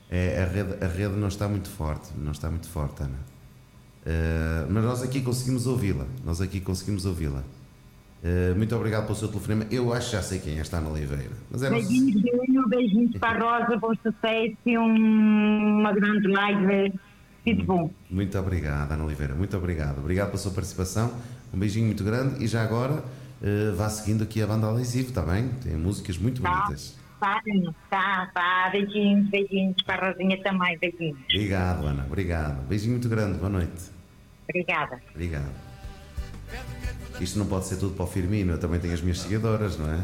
Speaker 3: É, a, rede, a rede não está muito forte, não está muito forte, Ana. Eh, mas nós aqui conseguimos ouvi-la. Nós aqui conseguimos ouvi-la. Eh, muito obrigado pelo seu telefonema. Eu acho que já sei quem é esta Ana Oliveira. Mas é
Speaker 9: Beijinhos, beijinhos para a Rosa, bom sucesso e um- uma grande live. Tudo bom.
Speaker 3: Muito obrigado, Ana Oliveira. Muito obrigado. Obrigado pela sua participação. Um beijinho muito grande. E já agora, eh, vá seguindo aqui a banda Alesivo, está bem? Tem músicas muito
Speaker 9: Tá,
Speaker 3: bonitas.
Speaker 9: tá, tá, tá. Beijinhos, beijinhos para a Rosinha também, beijinhos.
Speaker 3: Obrigado, Ana. Obrigado. Beijinho muito grande. Boa noite.
Speaker 9: Obrigada.
Speaker 3: Obrigado. Isto não pode ser tudo para o Firmino. Eu também tenho as minhas seguidoras, não é?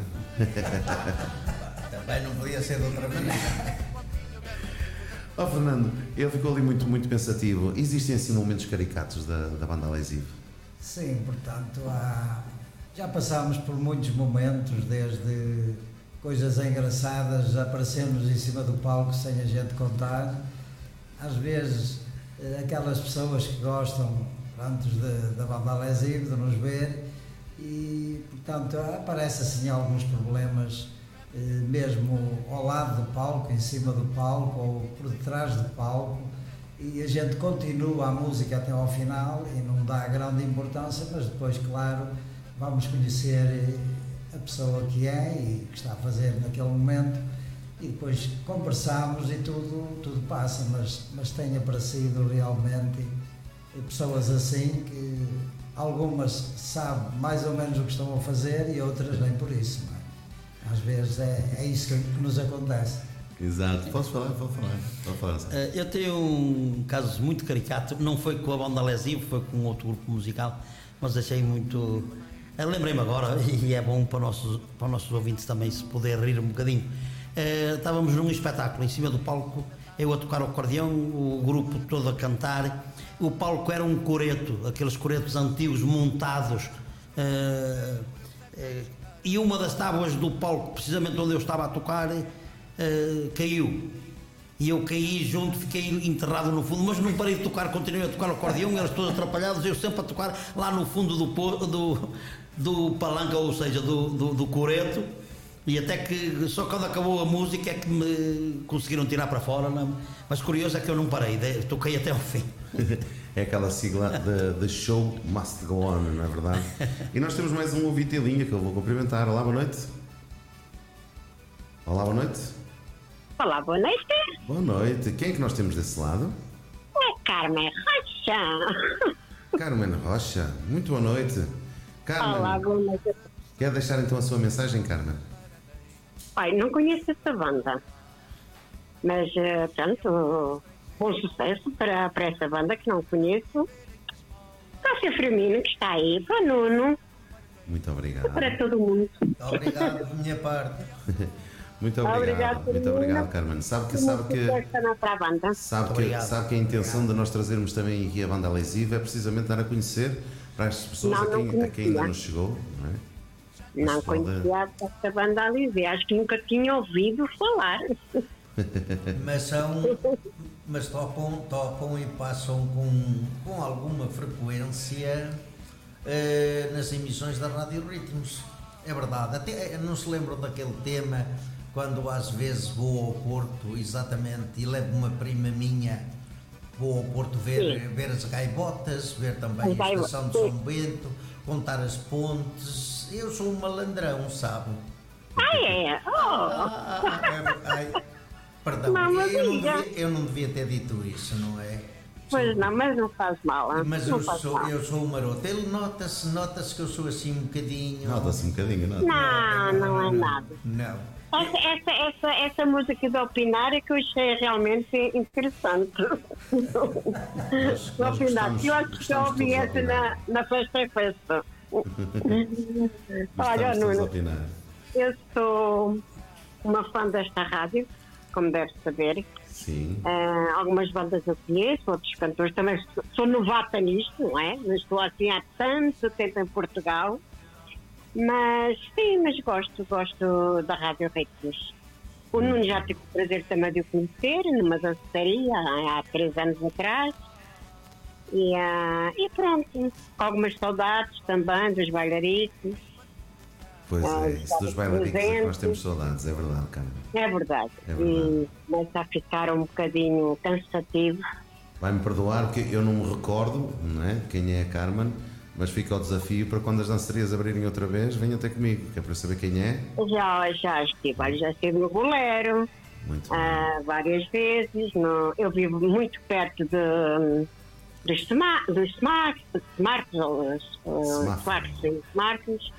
Speaker 6: Também não podia ser de outra maneira.
Speaker 3: Ó Fernando, ele ficou ali muito, muito pensativo. Existem assim momentos caricatos da, da banda Alesivo?
Speaker 4: Sim, portanto, há, já passámos por muitos momentos, desde coisas engraçadas, aparecermos em cima do palco sem a gente contar, às vezes eh, aquelas pessoas que gostam de, da banda Alesivo, de nos ver, e portanto aparece assim alguns problemas, eh, mesmo ao lado do palco, em cima do palco ou por detrás do palco, e a gente continua a música até ao final e não dá grande importância, mas depois, claro, vamos conhecer eh, a pessoa que é e que está a fazer naquele momento e depois conversamos e tudo, tudo passa, mas, mas tem aparecido realmente pessoas assim que algumas sabem mais ou menos o que estão a fazer e outras nem por isso. é? Às vezes é, é isso que, que nos acontece.
Speaker 3: Exato. Posso falar? Pode falar. Pode falar.
Speaker 5: Eh, Eu tenho um caso muito caricato, não foi com a banda Lesivo, foi com outro grupo musical, mas achei muito. Eh, Lembrei-me agora, *laughs* e é bom para, nossos, para os nossos ouvintes também se poder rir um bocadinho. Eh, Estávamos num espetáculo em cima do palco, eu a tocar o acordeão, o grupo todo a cantar. O palco era um coreto, aqueles coretos antigos montados. eh, eh, e uma das tábuas do palco, precisamente onde eu estava a tocar, caiu. E eu caí junto, fiquei enterrado no fundo, mas não parei de tocar, continuei a tocar o acordeão, eles todos atrapalhados, eu sempre a tocar lá no fundo do, do, do palanca, ou seja, do, do, do coreto. E até que só quando acabou a música é que me conseguiram tirar para fora. não? Mas curioso é que eu não parei, toquei até ao fim. *laughs*
Speaker 3: É aquela sigla de, de Show Must Go On, não é verdade? *laughs* E nós temos mais um ouvinte em linha que eu vou cumprimentar. Olá, boa noite. Olá, boa noite.
Speaker 10: Olá, boa noite.
Speaker 3: Boa noite. Quem é que nós temos desse lado?
Speaker 10: É Carmen Rocha.
Speaker 3: Carmen Rocha. Muito boa noite. Carmen,
Speaker 10: Olá, boa noite.
Speaker 3: quer deixar então a sua mensagem, Carmen?
Speaker 10: Olha, não conheço essa banda, mas, eh, pronto, bom sucesso para, para essa banda que não conheço. Para o seu Firmino que está aí, para o Nuno,
Speaker 3: Muito obrigado.
Speaker 10: para todo mundo.
Speaker 6: Obrigado da minha parte. *laughs*
Speaker 3: Muito obrigado.
Speaker 10: Obrigado,
Speaker 3: Muito obrigado, Carmen. Sabe que, sabe que, sabe que, sabe que a intenção de nós trazermos também aqui a banda lesiva é precisamente dar a conhecer para as pessoas
Speaker 10: Não,
Speaker 3: a,
Speaker 10: não
Speaker 3: quem, a quem ainda
Speaker 10: conhecia.
Speaker 3: não chegou, não é?
Speaker 10: Não conhecia esta banda ali, acho que nunca tinha ouvido falar. *laughs*
Speaker 6: Mas são. Mas tocam, tocam e passam com, com alguma frequência eh, nas emissões da Rádio Ritmos. É verdade. Até eh, não se lembram daquele tema quando às vezes vou ao Porto, exatamente, e levo uma prima minha, vou ao Porto ver,
Speaker 10: Sim.
Speaker 6: ver as gaivotas, ver também
Speaker 10: As
Speaker 6: a estação de. São Bento, contar as pontes. Eu sou um malandrão, sabe?
Speaker 10: Ah, é? Oh,
Speaker 6: Ai, ai, perdão,
Speaker 10: Não, mas
Speaker 6: eu, não devia, eu não devia ter dito isso, não é?
Speaker 10: pois não, mas não faz mal. ah,
Speaker 6: Mas
Speaker 10: não
Speaker 6: eu sou,
Speaker 10: mal.
Speaker 6: eu sou um maroto. Ele nota-se, nota-se que eu sou assim um bocadinho.
Speaker 3: Nota-se um bocadinho, nota
Speaker 10: Não, não é nada.
Speaker 6: Não.
Speaker 10: Essa, essa, essa, essa música de opinar é que eu achei realmente interessante.
Speaker 3: Nós- *laughs* nós gostamos-
Speaker 10: eu acho que já ouvi essa na, na festa é festa. Olha, Nuno, eu sou uma fã desta rádio, como deve saber.
Speaker 3: Sim.
Speaker 10: Ah, algumas bandas eu conheço, outros cantores também. Sou, sou novata nisto, não é? Não estou assim há tanto tempo em Portugal. Mas sim, mas gosto, gosto da Rádio Ritmos. O Nuno já tive o prazer também de o conhecer numa dançaria há, três anos atrás. E, ah, e pronto, algumas saudades também dos bailaritos.
Speaker 3: Pois
Speaker 10: Ah,
Speaker 3: é, isso dos bailaricos é que nós temos saudades, é verdade, Carmen.
Speaker 10: É verdade.
Speaker 3: É verdade.
Speaker 10: E começa a ficar um bocadinho cansativo.
Speaker 3: Vai-me perdoar porque eu não me recordo não é, quem é a Carmen, mas fica o desafio para quando as dançarias abrirem outra vez, venham ter comigo, que é para saber quem é.
Speaker 10: Já, já estive, já estive no Bolero
Speaker 3: Muito bem.
Speaker 10: ah, várias vezes. No, eu vivo muito perto de, dos, Sma- dos Smart, Smarts,
Speaker 3: Smartphones.
Speaker 10: Smarts.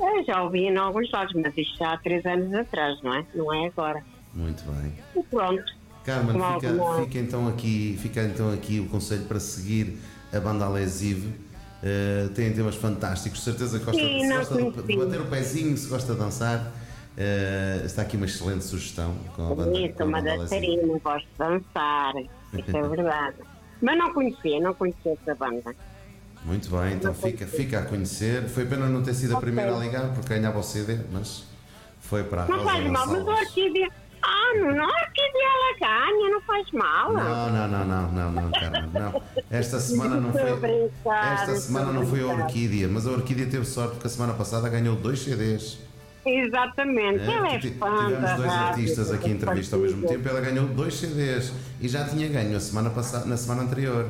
Speaker 10: Eu já ouvi em alguns lados, mas isto já há três anos atrás, não é? Não é agora.
Speaker 3: Muito bem.
Speaker 10: E pronto.
Speaker 3: Carmen, fica, fica então aqui, fica então aqui o conselho para seguir a banda Alesive. Uh, tem temas fantásticos, certeza que gosta,
Speaker 10: Sim,
Speaker 3: gosta de, bater o pezinho, se gosta de dançar. uh, está aqui uma excelente sugestão com a banda,
Speaker 10: Isso,
Speaker 3: com a
Speaker 10: uma dançarina, gosto de dançar. Isso é verdade. Mas não conhecia, não conhecia essa banda.
Speaker 3: Muito bem, então fica, fica a conhecer. Foi pena não ter sido a primeira a ligar porque ganhava o CD, mas foi para a
Speaker 10: Não faz mal, mas
Speaker 3: Gonçalves.
Speaker 10: Ah, não, orquídea ela ganha, não faz mal.
Speaker 3: Não, não, não, não, não, não, Carmen, não. Esta semana não foi. Esta semana não foi a. Orquídea, mas a Orquídea teve sorte porque a semana passada ganhou dois CDs.
Speaker 10: Exatamente,
Speaker 3: É,
Speaker 10: ela é fã
Speaker 3: Tivemos dois artistas aqui em entrevista ao mesmo tempo. Ela ganhou dois CDs e já tinha ganho a semana passada, na semana anterior.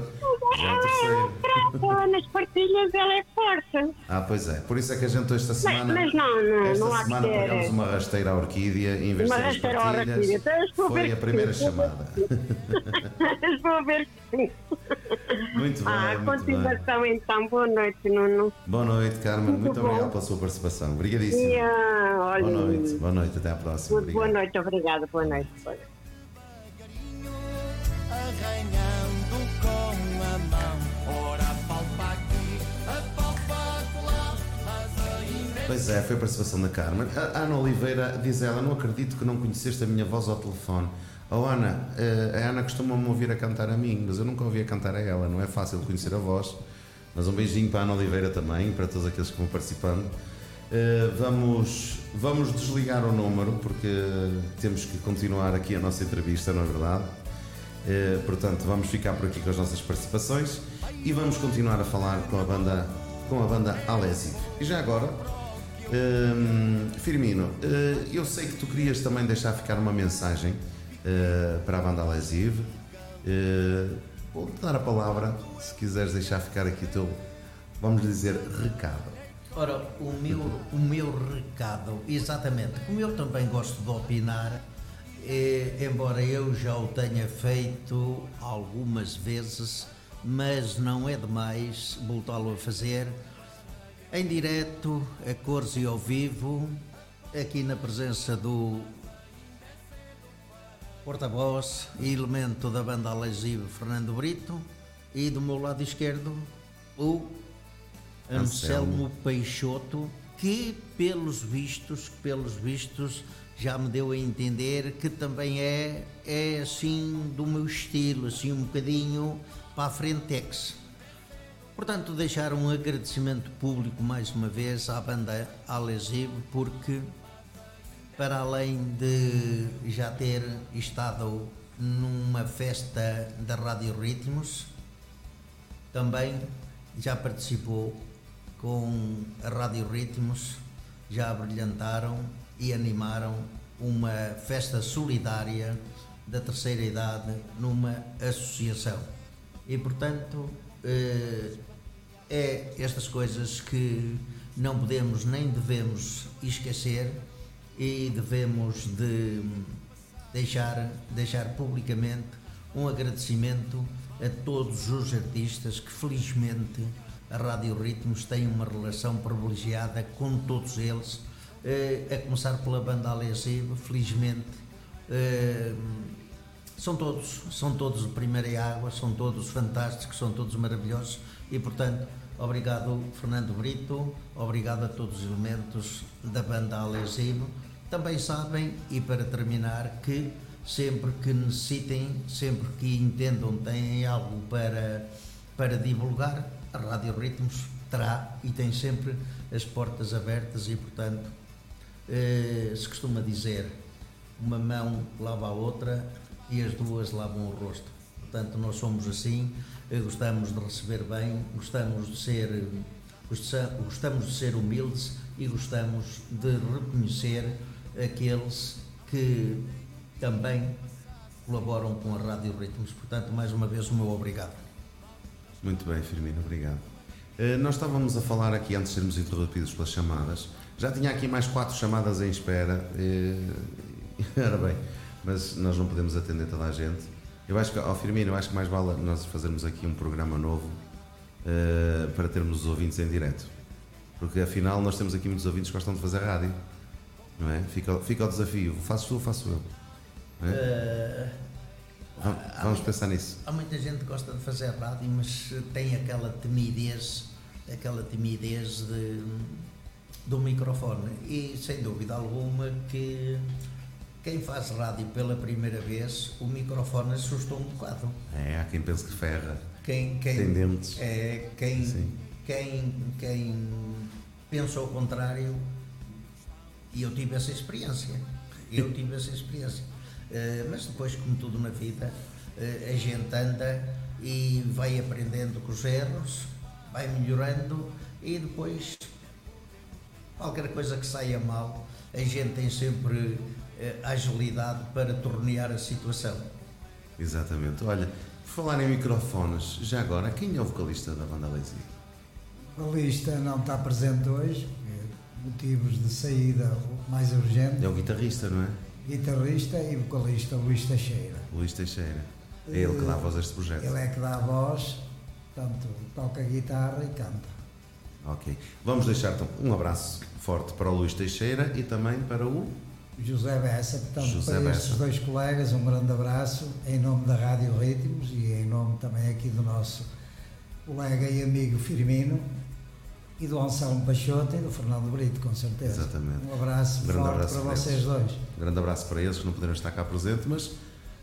Speaker 3: Já é
Speaker 10: é fraca, nas partilhas ela é forte.
Speaker 3: Ah, pois é. Por isso é que a gente esta semana.
Speaker 10: mas não, não,
Speaker 3: esta
Speaker 10: não há
Speaker 3: semana
Speaker 10: ter-
Speaker 3: pagamos uma rasteira à Orquídea em vez
Speaker 10: Uma
Speaker 3: de
Speaker 10: rasteira à. Orquídea. Então, a
Speaker 3: Foi a primeira
Speaker 10: sim.
Speaker 3: chamada. *laughs* *laughs*
Speaker 10: Estou a ver que sim.
Speaker 3: Muito bem,
Speaker 10: Ah,
Speaker 3: muito bem.
Speaker 10: continuação então, boa noite, Nuno.
Speaker 3: Boa noite, Carmen.
Speaker 10: Muito
Speaker 3: Muito
Speaker 10: bom.
Speaker 3: obrigado pela sua participação. Obrigadíssimo.
Speaker 10: E, ah, olha,
Speaker 3: Boa noite, boa noite, até à próxima.
Speaker 10: boa
Speaker 3: Obrigado.
Speaker 10: noite, obrigada, boa noite. Boa noite.
Speaker 3: Pois é, foi a participação da Carmen. A Ana Oliveira diz ela: Não acredito que não conheceste a minha voz ao telefone. Oh Ana, eh, a Ana costuma-me ouvir a cantar a mim, mas eu nunca ouvi a cantar a ela. Não é fácil conhecer a voz. Mas um beijinho para a Ana Oliveira também, para todos aqueles que vão participando. Eh, vamos, vamos desligar o número porque temos que continuar aqui a nossa entrevista, não é verdade? Eh, portanto, vamos ficar por aqui com as nossas participações e vamos continuar a falar com a banda, com a banda Alessi. E já agora, hum, Firmino, eh, eu sei que tu querias também deixar ficar uma mensagem eh, para a banda Alesive. Eh, Vou-te dar a palavra se quiseres deixar ficar aqui teu, vamos dizer, recado.
Speaker 6: Ora, o meu, o meu recado, exatamente, como eu também gosto de opinar, eh, embora eu já o tenha feito algumas vezes, mas não é demais voltá-lo a fazer em direto, a cores e ao vivo, aqui na presença do porta-voz e elemento da banda Alesivo Fernando Brito e do meu lado esquerdo o
Speaker 3: Anselmo.
Speaker 6: Anselmo Peixoto, que pelos vistos, pelos vistos, já me deu a entender que também é, é assim do meu estilo, assim um bocadinho para a frentex. Portanto, deixar um agradecimento público mais uma vez à banda Alesivo, porque para além de já ter estado numa festa da Rádio Ritmos, também já participou com a Rádio Ritmos, já brilhantaram e animaram uma festa solidária da terceira idade numa associação. E portanto, eh, é estas coisas que não podemos nem devemos esquecer e devemos de deixar, deixar publicamente um agradecimento a todos os artistas que felizmente a Rádio Ritmos tem uma relação privilegiada com todos eles, eh, a começar pela banda Alesivo, felizmente eh, são todos, são todos de primeira água, são todos fantásticos, são todos maravilhosos e portanto obrigado Fernando Brito, obrigado a todos os elementos da banda Alesivo. Também sabem, e para terminar, que sempre que necessitem, sempre que entendam, têm algo para, para divulgar, a Rádio Ritmos terá e tem sempre as portas abertas e, portanto, eh, se costuma dizer, uma mão lava a outra e as duas lavam o rosto. Portanto, nós somos assim, eh, gostamos de receber bem, gostamos de ser, gostamos de ser humildes e gostamos de reconhecer aqueles que também colaboram com a Rádio Ritmos. Portanto, mais uma vez, o meu obrigado.
Speaker 3: Muito bem, Firmino, obrigado. Uh, nós estávamos a falar aqui, antes de sermos interrompidos pelas chamadas, já tinha aqui mais quatro chamadas em espera. *laughs* Era bem, mas nós não podemos atender toda a gente. Eu acho que, ao Firmino, eu acho que mais vale nós fazermos aqui um programa novo uh, para termos os ouvintes em direto. Porque afinal nós temos aqui muitos ouvintes que gostam de fazer rádio. Não é? Fica, fica o desafio. Faço tu ou faço eu? É? Uh, vamos, pensar nisso.
Speaker 6: Há muita gente que gosta de fazer rádio, mas tem aquela timidez, aquela timidez de, do microfone. E sem dúvida alguma que quem faz rádio pela primeira vez, o microfone assusta um bocado.
Speaker 3: É, há quem pense que ferra.
Speaker 6: Quem, quem,
Speaker 3: tem dentes.
Speaker 6: É, quem, quem, quem pensa ao contrário, e eu tive essa experiência. Eu tive essa experiência. Uh, mas depois, como tudo na vida, uh, a gente anda e vai aprendendo com os erros, vai melhorando e depois qualquer coisa que saia mal, a gente tem sempre agilidade para tornear a situação.
Speaker 3: Exatamente. Olha, por falar em microfones, já agora, quem é o vocalista da banda Lazy?
Speaker 4: O vocalista não está presente hoje, motivos de saída mais urgente.
Speaker 3: É o guitarrista, não é?
Speaker 4: Guitarrista e vocalista Luís Teixeira.
Speaker 3: Luís Teixeira. É ele que dá voz a este projeto.
Speaker 4: Ele é que dá a voz, portanto, toca guitarra e canta.
Speaker 3: Ok. Vamos deixar então um abraço forte para o Luís Teixeira e também para o
Speaker 4: José Bessa. Portanto, José para Bessa. estes dois colegas, um grande abraço em nome da Rádio Ritmos e em nome também aqui do nosso colega e amigo Firmino e do Anselmo Peixoto e do Fernando Brito, com certeza.
Speaker 3: Exatamente.
Speaker 4: Um abraço um grande abraço para vocês dois.
Speaker 3: Um grande abraço para eles que não puderam estar cá presente, mas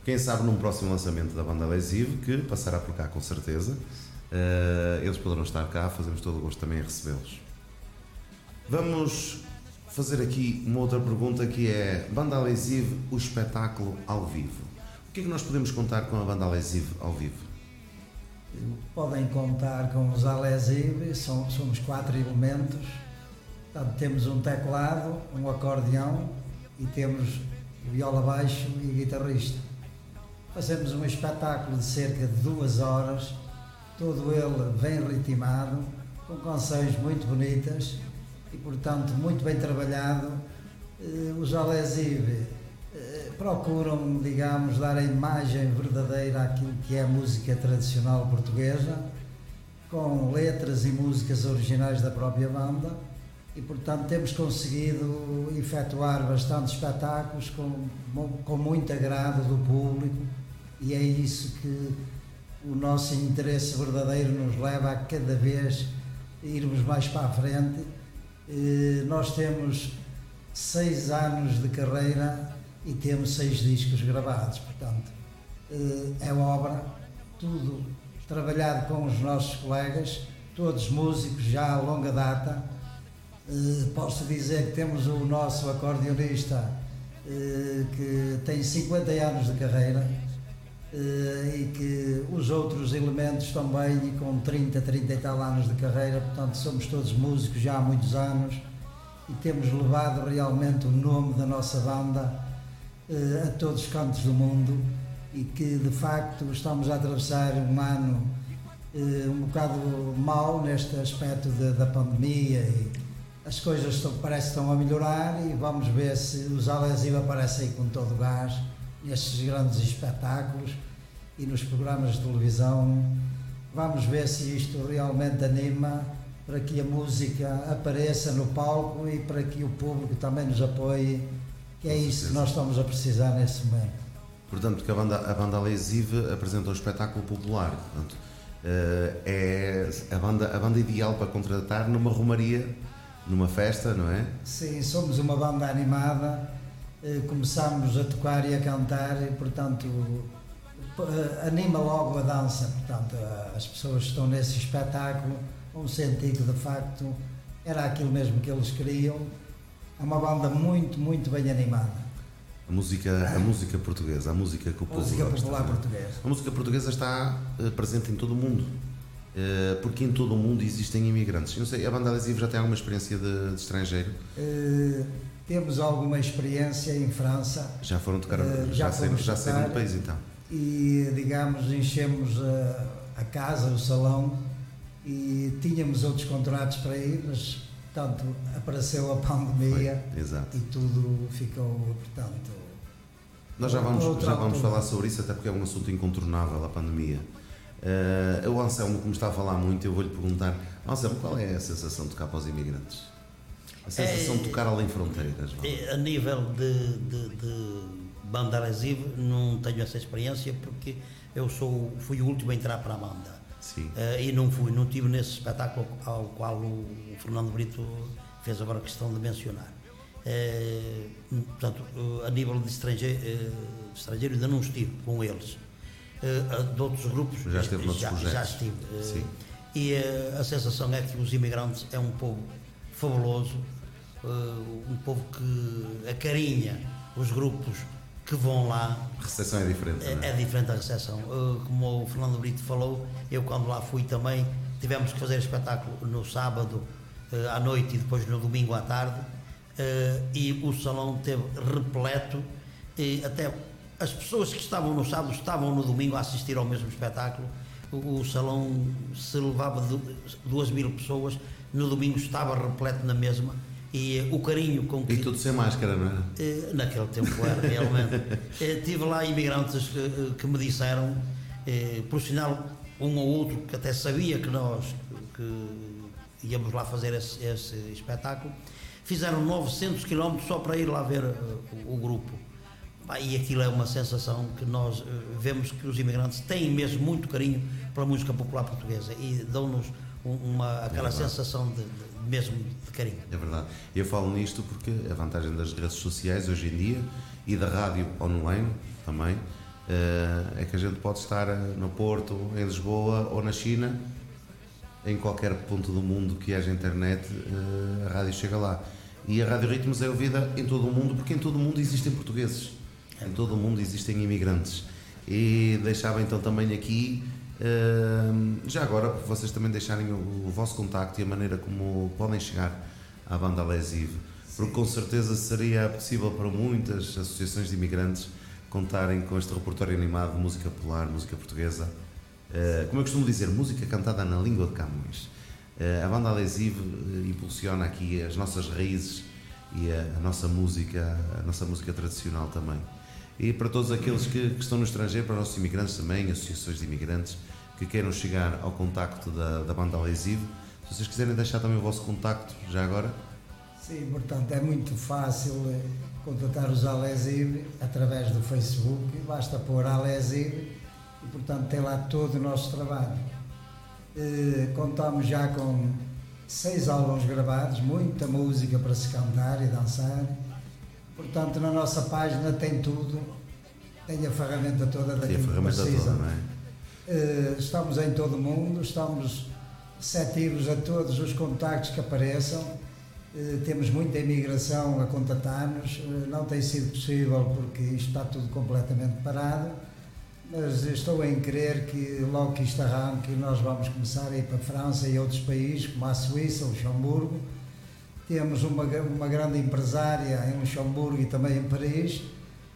Speaker 3: quem sabe num próximo lançamento da banda Lesive, que passará por cá com certeza, uh, eles poderão estar cá, fazemos todo o gosto também em recebê-los. Vamos fazer aqui uma outra pergunta que é Banda Lesive, o espetáculo ao vivo. O que é que nós podemos contar com a Banda Lesive ao vivo?
Speaker 4: podem contar com os Alesive, somos quatro elementos. Portanto, temos um teclado, um acordeão e temos viola baixo e guitarrista. Fazemos um espetáculo de cerca de duas horas, todo ele bem ritmado, com canções muito bonitas e, portanto, muito bem trabalhado. Eh, os Alesive procuram, digamos, dar a imagem verdadeira àquilo que é a música tradicional portuguesa, com letras e músicas originais da própria banda, e portanto temos conseguido efetuar bastantes espetáculos com, com muito agrado do público, e é isso que o nosso interesse verdadeiro nos leva a cada vez irmos mais para a frente. Nós temos seis anos de carreira e temos seis discos gravados, portanto, eh, é obra, tudo trabalhado com os nossos colegas, todos músicos já a longa data. Eh, posso dizer que temos o nosso acordeonista eh, que tem 50 anos de carreira e que os outros elementos também com 30, 30 e tal anos de carreira, portanto somos todos músicos já há muitos anos e temos levado realmente o nome da nossa banda uh, a todos os cantos do mundo e que de facto estamos a atravessar um ano uh, um bocado mau neste aspecto de, da pandemia e as coisas estão, parece que estão a melhorar e vamos ver se os Alesiva aparecem com todo o gás nestes grandes espetáculos e nos programas de televisão. Vamos ver se isto realmente anima para que a música apareça no palco e para que o público também nos apoie que é isso que nós estamos a precisar nesse momento.
Speaker 3: Portanto, porque a banda, a banda Lesive apresenta um espetáculo popular. Portanto, uh, é a banda, a banda ideal para contratar numa romaria, numa festa, não é?
Speaker 4: Sim, somos uma banda animada, uh, começamos a tocar e a cantar e, portanto, anima logo a dança. Portanto, as pessoas que estão nesse espetáculo um senti que de facto era aquilo mesmo que eles queriam. É uma banda muito, muito bem animada.
Speaker 3: A música, a música portuguesa, a música que o povo
Speaker 4: Música popular
Speaker 3: é?
Speaker 4: portuguesa.
Speaker 3: A música portuguesa está eh, presente em todo o mundo. Eh, porque em todo o mundo existem imigrantes. Eu não sei, a banda adesiva já tem alguma experiência de, de estrangeiro?
Speaker 4: Eh, temos alguma experiência em França
Speaker 3: Já foram tocar,
Speaker 4: Eh,
Speaker 3: já,
Speaker 4: já
Speaker 3: saíram, já saíram do país então.
Speaker 4: E, digamos, enchemos a, a casa, o salão e tínhamos outros contratos para ir, mas, portanto, apareceu a pandemia
Speaker 3: Foi, exato.
Speaker 4: e tudo ficou, portanto.
Speaker 3: Nós já vamos, já vamos falar sobre isso, até porque é um assunto incontornável, a pandemia. Eh, o Anselmo, como está a falar muito, eu vou-lhe perguntar: Anselmo, qual é a sensação de tocar para os imigrantes? A sensação de
Speaker 5: É-
Speaker 3: tocar além fronteiras?
Speaker 5: Eh, A nível de, de, de banda adesiva, não tenho essa experiência porque eu sou, fui o último a entrar para a banda.
Speaker 3: Sim.
Speaker 5: Eh, e não fui, não tive nesse espetáculo ao qual o Fernando Brito fez agora questão de mencionar. Eh, portanto, eh, a nível de estrangeiro, estrangeiro ainda não estive com eles. De outros grupos
Speaker 3: Já esteve noutros
Speaker 5: já,
Speaker 3: projetos.
Speaker 5: já estive.
Speaker 3: Sim.
Speaker 5: E a sensação é que os imigrantes é um povo fabuloso, um povo que acarinha os grupos que vão lá,
Speaker 3: A recepção é diferente. não
Speaker 5: é, é diferente a recepção. Uh, como o Fernando Brito falou, eu quando lá fui também, tivemos que fazer espetáculo no sábado uh, à noite e depois no domingo à tarde. uh, e o salão teve repleto. E até as pessoas que estavam no sábado estavam no domingo a assistir ao mesmo espetáculo. O, o salão se levava du- duas mil pessoas, no domingo estava repleto na mesma. E uh, o carinho com que.
Speaker 3: E tudo sem máscara, não é?
Speaker 5: Eh, Naquele tempo era, realmente. *laughs* Eh, tive lá imigrantes que, eh, que me disseram, eh, por sinal, um ou outro que até sabia que nós que íamos lá fazer esse, esse espetáculo, fizeram 900 km só para ir lá ver eh, o, o grupo. E aquilo é uma sensação que nós eh, vemos que os imigrantes têm mesmo muito carinho pela música popular portuguesa e dão-nos um- uma, aquela
Speaker 3: verdade.
Speaker 5: sensação de, de- mesmo de carinho.
Speaker 3: É verdade. Eu falo nisto porque a vantagem das redes sociais hoje em dia e da rádio online também eh, é que a gente pode estar eh, no Porto, em Lisboa ou na China, em qualquer ponto do mundo que haja internet, eh, a rádio chega lá. E a Rádio Ritmos é ouvida em todo o mundo porque em todo o mundo existem portugueses, em todo o mundo existem imigrantes. E deixava então também aqui, já agora, para vocês também deixarem o, o vosso contacto e a maneira como podem chegar à banda Lesive, porque com certeza seria possível para muitas associações de imigrantes contarem com este repertório animado de música popular, música portuguesa. Eh, como eu costumo dizer, música cantada na língua de Camões. Eh, a banda Adesive eh, impulsiona aqui as nossas raízes e a, a nossa música, a nossa música tradicional também. E para todos aqueles que, que estão no estrangeiro, para os nossos imigrantes também, associações de imigrantes, que queiram chegar ao contacto da, da banda Adesive, se vocês quiserem deixar também o vosso contacto, já agora,
Speaker 4: Sim, portanto, é muito fácil eh, contatar os Alesive através do Facebook, basta pôr Alesive e, portanto, tem lá todo o nosso trabalho. Eh, contamos já com seis álbuns gravados, muita música para se cantar e dançar. Portanto, na nossa página tem tudo, tem a ferramenta toda daquilo que
Speaker 3: ferramenta
Speaker 4: precisa.
Speaker 3: toda, é?
Speaker 4: Eh, estamos em todo o mundo, estamos receptivos a todos os contactos que apareçam. Eh, temos muita imigração a contatar-nos. Eh, não tem sido possível porque isto está tudo completamente parado, mas estou em crer que logo que isto arranque, nós vamos começar a ir para a França e outros países, como a Suíça, o Luxemburgo. Temos uma, uma grande empresária em Luxemburgo e também em Paris.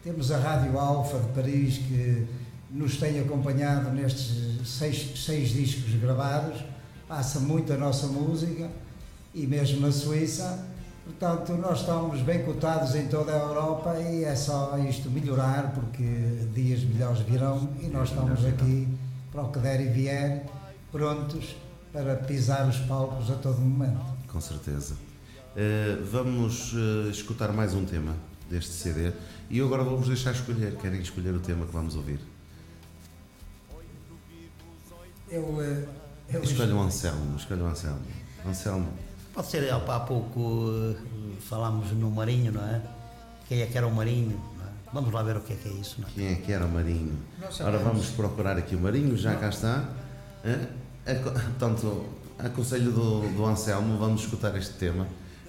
Speaker 4: Temos a Rádio Alfa de Paris que nos tem acompanhado nestes seis, seis discos gravados. Passa muito a nossa música e mesmo na Suíça. Portanto, nós estamos bem cotados em toda a Europa e é só isto melhorar porque dias melhores virão e nós estamos aqui para o que der e vier, prontos para pisar os palcos a todo momento.
Speaker 3: Com certeza. Eh, vamos uh, escutar mais um tema deste CD e eu agora vamos deixar escolher. Querem escolher o tema que vamos ouvir?
Speaker 4: Eu, uh, eu
Speaker 3: escolho o Anselmo. Escolho o Anselmo. Anselmo.
Speaker 5: Pode ser, há pouco falámos no Marinho, não é? Quem é que era o Marinho? É? Vamos lá ver o que é que é isso. Não é?
Speaker 3: Quem é que era o Marinho? Ora, vamos procurar aqui o Marinho, já não. cá está. *laughs* Portanto, aconselho do, do Anselmo, vamos escutar este tema.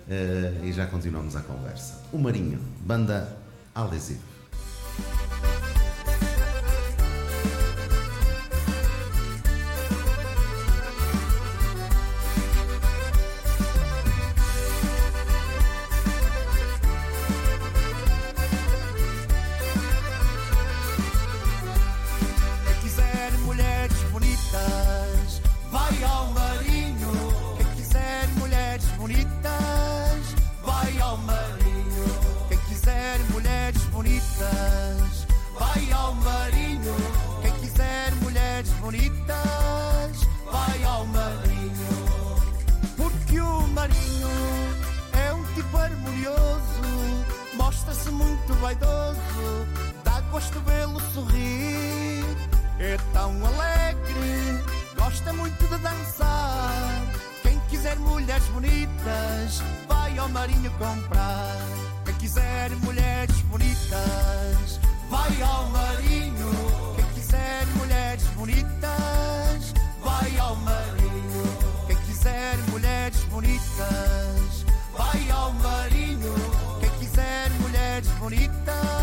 Speaker 3: Eh, e já continuamos a conversa. O Marinho, banda Alesivo.
Speaker 7: gosto vê-lo sorrir, é tão alegre, gosta muito de dançar. Quem quiser mulheres bonitas, vai ao marinho comprar. Quem quiser mulheres bonitas, vai ao marinho. Quem quiser mulheres bonitas, vai ao marinho. Quem quiser mulheres bonitas, vai ao marinho. Quem quiser mulheres bonitas.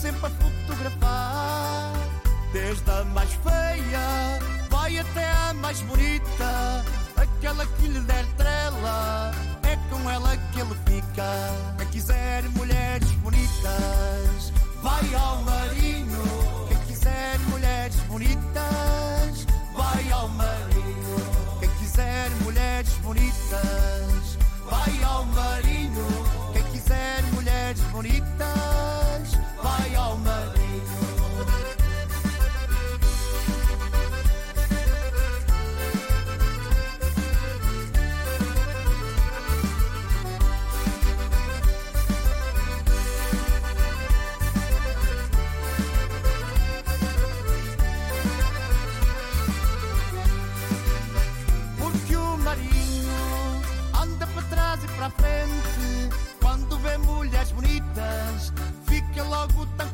Speaker 7: sempre a fotografar. Desde a mais feia, vai até a mais bonita. Aquela que lhe der trela, é com ela que ele fica. Quem quiser mulheres bonitas, vai ao marinho. Quem quiser mulheres bonitas, vai ao marinho. Quem quiser mulheres bonitas, vai ao marinho. Quem quiser mulheres bonitas.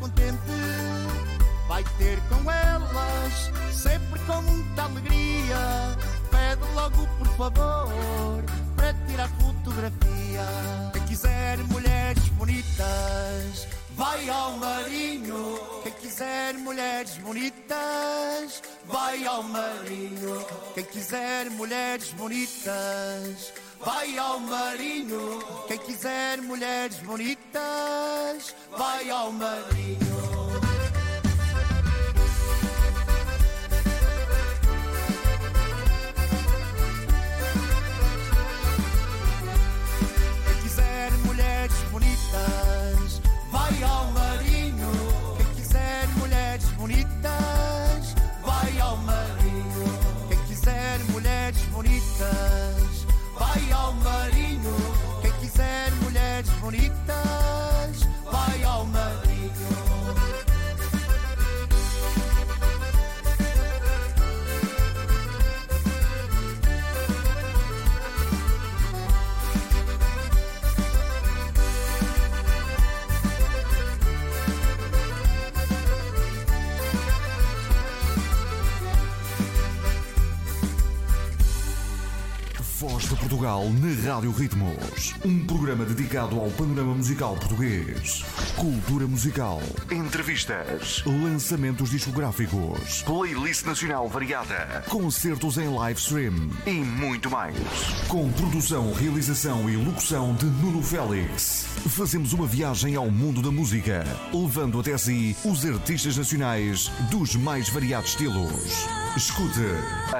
Speaker 7: contente, vai ter com elas sempre com muita alegria. Pede logo, por favor, para tirar fotografia. Quem quiser mulheres bonitas, vai ao marinho. Quem quiser mulheres bonitas, vai ao marinho. Quem quiser mulheres bonitas, vai ao marinho. Quem quiser mulheres bonitas, vai ao marinho. Na Rádio Ritmos. Um programa dedicado ao panorama musical português. Cultura musical. Entrevistas. Lançamentos discográficos. Playlist nacional variada. Concertos em live stream. E muito mais. Com produção, realização e locução de Nuno Félix. Fazemos uma viagem ao mundo da música, levando até si os artistas nacionais dos mais variados estilos. Escute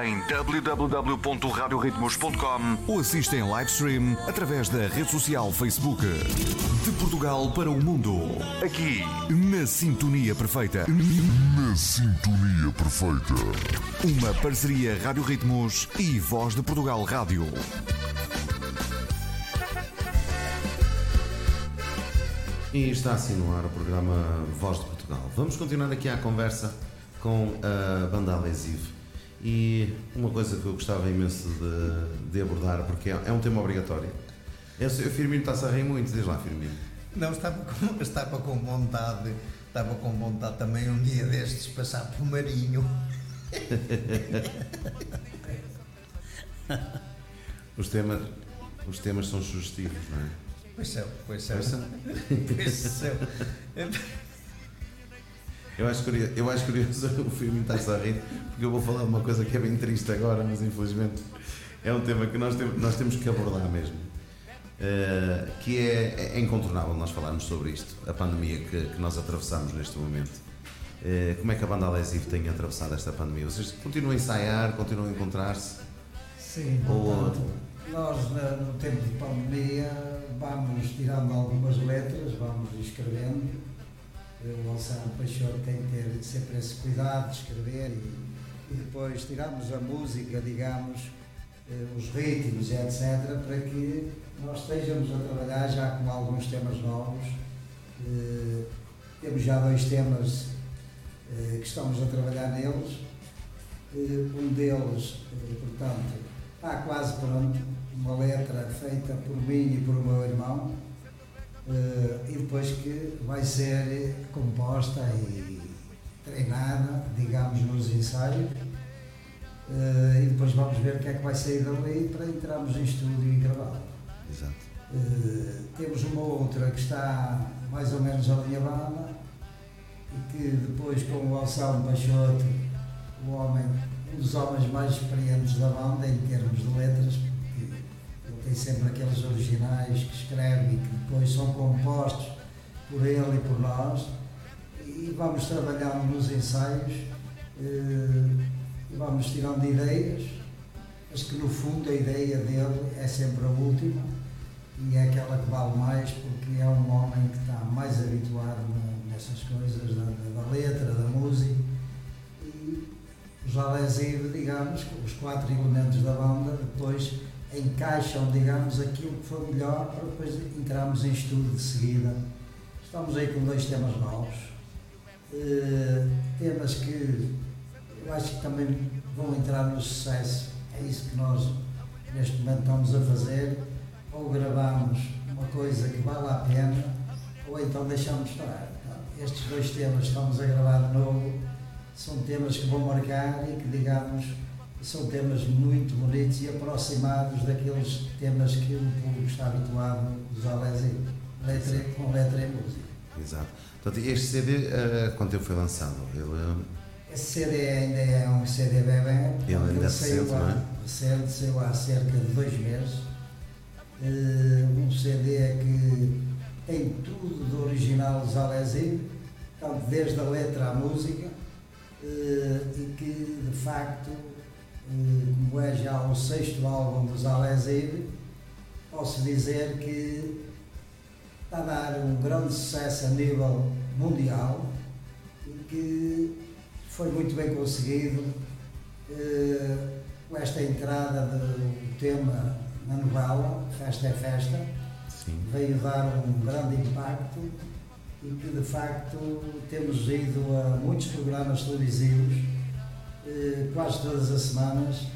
Speaker 7: em www.radioritmos.com
Speaker 1: ou assista em live stream através da rede social Facebook. De Portugal para o mundo. Aqui, na Sintonia Perfeita.
Speaker 2: Na sintonia perfeita.
Speaker 1: Uma parceria Rádio Ritmos e Voz de Portugal Rádio.
Speaker 3: E está assim no ar o programa Voz de Portugal. Vamos continuar aqui a conversa com a banda Adesivo. E uma coisa que eu gostava imenso de, de abordar, porque é, é um tema obrigatório. Eu, Firmino está-se a rir muito, diz lá, Firmino.
Speaker 6: Não, estava com, *laughs* estava com vontade, estava com vontade também um dia destes passar por Marinho. *laughs*
Speaker 3: Os temas, os temas são sugestivos, não é?
Speaker 6: Pois são, pois são.
Speaker 3: Pois são. *laughs*
Speaker 6: Pois são.
Speaker 3: Eu acho curioso, eu acho curioso o Firmino está-se a rir, porque eu vou falar de uma coisa que é bem triste agora, mas infelizmente é um tema que nós temos, nós temos que abordar mesmo. Eh, que é, é incontornável nós falarmos sobre isto, a pandemia que, que nós atravessamos neste momento. Eh, como é que a banda Alesivo tem atravessado esta pandemia? Vocês continuam a ensaiar, continuam a encontrar-se?
Speaker 4: Sim,
Speaker 3: Ou-
Speaker 4: nós no tempo de pandemia vamos tirando algumas letras, vamos escrevendo. O Alçado Peixoto tem que ter sempre esse cuidado de escrever e, e depois tiramos a música, digamos, eh, os ritmos, etc., para que nós estejamos a trabalhar já com alguns temas novos. Eh, temos já dois temas eh, que estamos a trabalhar neles. Eh, um deles, portanto, está quase pronto, uma letra feita por mim e por meu irmão, e depois que vai ser composta e treinada, digamos, nos ensaios, e depois vamos ver o que é que vai sair dali para entrarmos em estúdio e gravar.
Speaker 3: Exato.
Speaker 4: Eh, temos uma outra que está mais ou menos alinhavada e que depois com o Alçado Peixoto, o homem, um dos homens mais experientes da banda em termos de letras, porque ele tem sempre aqueles originais que escreve e que depois são compostos por ele e por nós. E vamos trabalhando nos ensaios eh, e vamos tirando ideias, mas que no fundo a ideia dele é sempre a última e é aquela que vale mais porque é um homem que está mais habituado nessas coisas da, da- letra, da música. E os Alesir, digamos, os quatro elementos da banda depois encaixam, digamos, aquilo que for melhor para depois entrarmos em estudo de seguida. Estamos aí com dois temas novos, eh, temas que eu acho que também vão entrar no sucesso, é isso que nós neste momento estamos a fazer ou gravamos uma coisa que vale a pena, ou então deixamos estar. Estes dois temas que estamos a gravar de novo são temas que vão marcar e que, digamos, são temas muito bonitos e aproximados daqueles temas que o público está habituado a usar letra, com letra e música.
Speaker 3: Exato. Portanto, este CD, eh, quando ele foi lançado? Ele, eh,
Speaker 4: Esse CD ainda é um CD bebê,
Speaker 3: Ele ainda é
Speaker 4: saiu
Speaker 3: recente,
Speaker 4: há,
Speaker 3: não é?
Speaker 4: recente, saiu há cerca de dois meses. Eh, um CD que tem tudo do original portanto, desde a letra à música, eh, e que de facto, eh, como é já o sexto álbum dos Alessi, posso dizer que está a dar um grande sucesso a nível mundial e que foi muito bem conseguido com esta entrada do tema na novela, Festa é Festa,
Speaker 3: sim.
Speaker 4: veio dar um grande impacto e que de facto temos ido a muitos programas televisivos, eh, quase todas as semanas,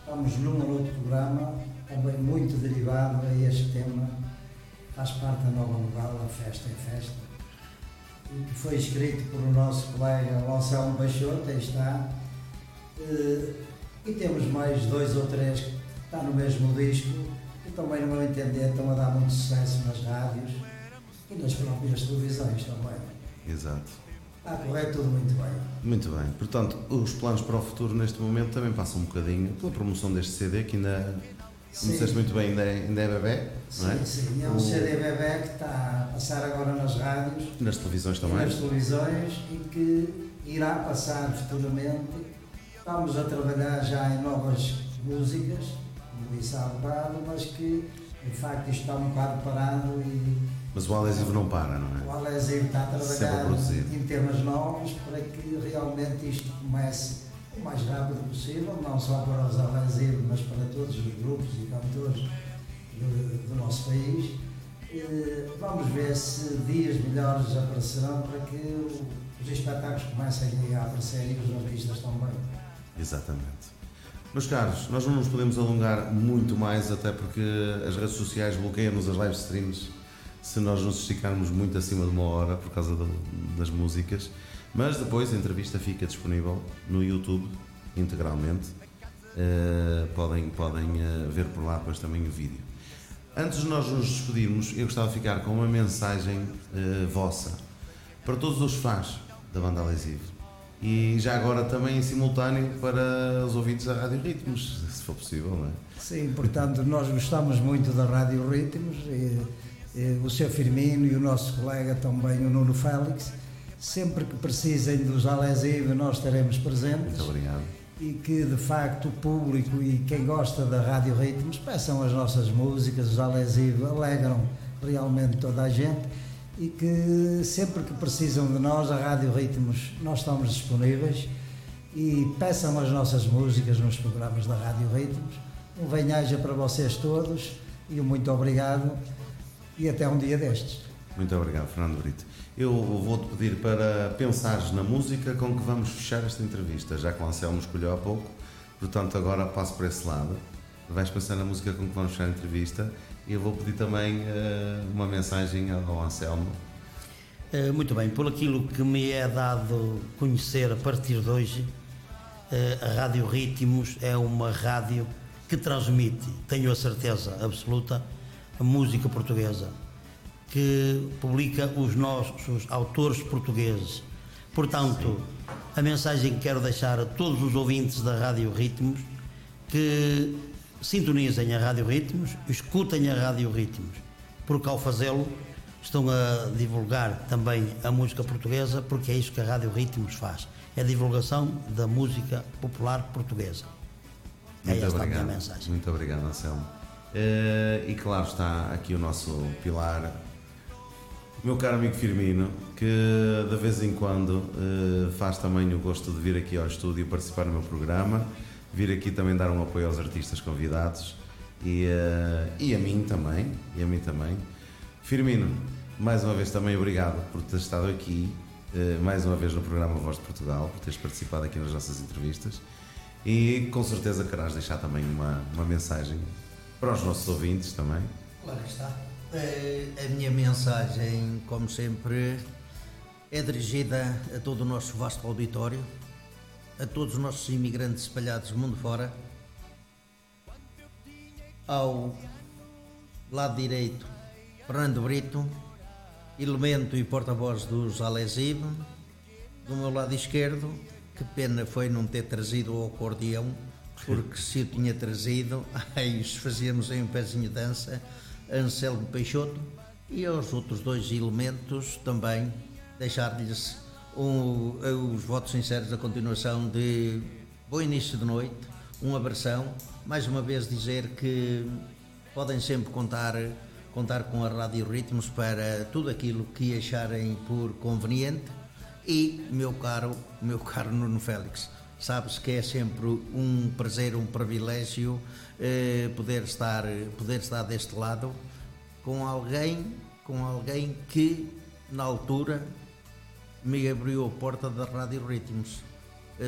Speaker 4: estamos num ou outro programa, também muito derivado a este tema, faz parte da nova novela, Festa é Festa, que foi escrito por o nosso colega Anselmo Peixoto, aí está, Eh, e temos mais dois ou três estão no mesmo disco, que também, no meu entender, estão a dar muito sucesso nas rádios e nas próprias televisões também.
Speaker 3: Exato.
Speaker 4: Está a correr tudo muito bem.
Speaker 3: Muito bem. Portanto, os planos para o futuro neste momento também passam um bocadinho pela promoção deste CD, que ainda, como
Speaker 4: Sim.
Speaker 3: disseste muito bem, ainda é, ainda é bebê, não é?
Speaker 4: Sim, sim, é um
Speaker 3: O-
Speaker 4: CD bebê que está a passar agora nas rádios
Speaker 3: Nas televisões
Speaker 4: e
Speaker 3: também.
Speaker 4: nas televisões e que irá passar futuramente. Estamos a trabalhar já em novas músicas, disse há bocado, mas que de facto isto está um bocado parado e
Speaker 3: Mas o adesivo não para, não
Speaker 4: o
Speaker 3: é?
Speaker 4: Alesio está a trabalhar em temas novos para que realmente isto comece o mais rápido possível, não só para os Alesio, mas para todos os grupos e cantores do, do nosso país. Eh, Vamos ver se dias melhores aparecerão para que o- os espetáculos comecem a aparecer e os artistas também.
Speaker 3: Exatamente. Meus caros, nós não nos podemos alongar muito mais, até porque as redes sociais bloqueiam-nos as live streams se nós nos esticarmos muito acima de uma hora por causa das músicas. Mas depois a entrevista fica disponível no YouTube integralmente. Eh, podem podem eh, ver por lá depois também o vídeo. Antes de nós nos despedirmos, eu gostava de ficar com uma mensagem eh, vossa para todos os fãs da banda Lesivo e já agora também em simultâneo para os ouvintes da Rádio Ritmos, se for possível, não é?
Speaker 4: Sim, portanto, nós gostamos muito da Rádio Ritmos, e, e o Sr. Firmino e o nosso colega também, o Nuno Félix. Sempre que precisem dos Alesive, nós estaremos presentes.
Speaker 3: Muito obrigado.
Speaker 4: E que, de facto, o público e quem gosta da Rádio Ritmos peçam as nossas músicas, os Alesive alegram realmente toda a gente e que sempre que precisam de nós, a Rádio Ritmos, nós estamos disponíveis e peçam as nossas músicas nos programas da Rádio Ritmos. Um venhaja para vocês todos e um muito obrigado e até um dia destes.
Speaker 3: Muito obrigado, Fernando Brito. Eu vou-te pedir para pensares na música com que vamos fechar esta entrevista, já que o Anselmo escolheu há pouco, portanto agora passo por esse lado. Vais pensar na música com que vamos fechar a entrevista e eu vou pedir também eh, uma mensagem ao Anselmo.
Speaker 5: Eh, Muito bem, por aquilo que me é dado conhecer a partir de hoje, eh, a Rádio Ritmos é uma rádio que transmite, tenho a certeza absoluta, a música portuguesa, que publica os nossos autores portugueses. Portanto, a mensagem que quero deixar a todos os ouvintes da Rádio Ritmos que sintonizem a Rádio Ritmos, escutem a Rádio Ritmos, porque ao fazê-lo estão a divulgar também a música portuguesa, porque é isso que a Rádio Ritmos faz, é a divulgação da música popular portuguesa. É
Speaker 3: Muito
Speaker 5: esta a
Speaker 3: obrigado.
Speaker 5: minha mensagem.
Speaker 3: Muito obrigado, Anselmo. Eh, e claro está aqui o nosso pilar, meu caro amigo Firmino, que de vez em quando eh, faz também o gosto de vir aqui ao estúdio participar no meu programa, vir aqui também dar um apoio aos artistas convidados e, eh, e a mim também, e a mim também. Firmino, mais uma vez também obrigado por ter estado aqui, eh, mais uma vez no programa Voz de Portugal, por teres participado aqui nas nossas entrevistas e com certeza querás deixar também uma, uma mensagem para os nossos ouvintes também.
Speaker 6: Claro que está. Eh, A minha mensagem, como sempre, é dirigida a todo o nosso vasto auditório, a todos os nossos imigrantes espalhados mundo fora, ao lado direito, Fernando Brito, elemento e porta-voz dos Alesive, do meu lado esquerdo, que pena foi não ter trazido o acordeão, porque se eu tinha trazido, *laughs* aí fazíamos aí um pezinho de dança, Anselmo Peixoto, e aos outros dois elementos também deixar-lhes um- os votos sinceros da continuação de bom início de noite, um abração, mais uma vez dizer que podem sempre contar contar com a Rádio Ritmos para tudo aquilo que acharem por conveniente. E meu caro meu caro Nuno Félix sabes que é sempre um prazer um privilégio eh, poder estar poder estar deste lado com alguém com alguém que na altura me abriu a porta da Rádio Ritmos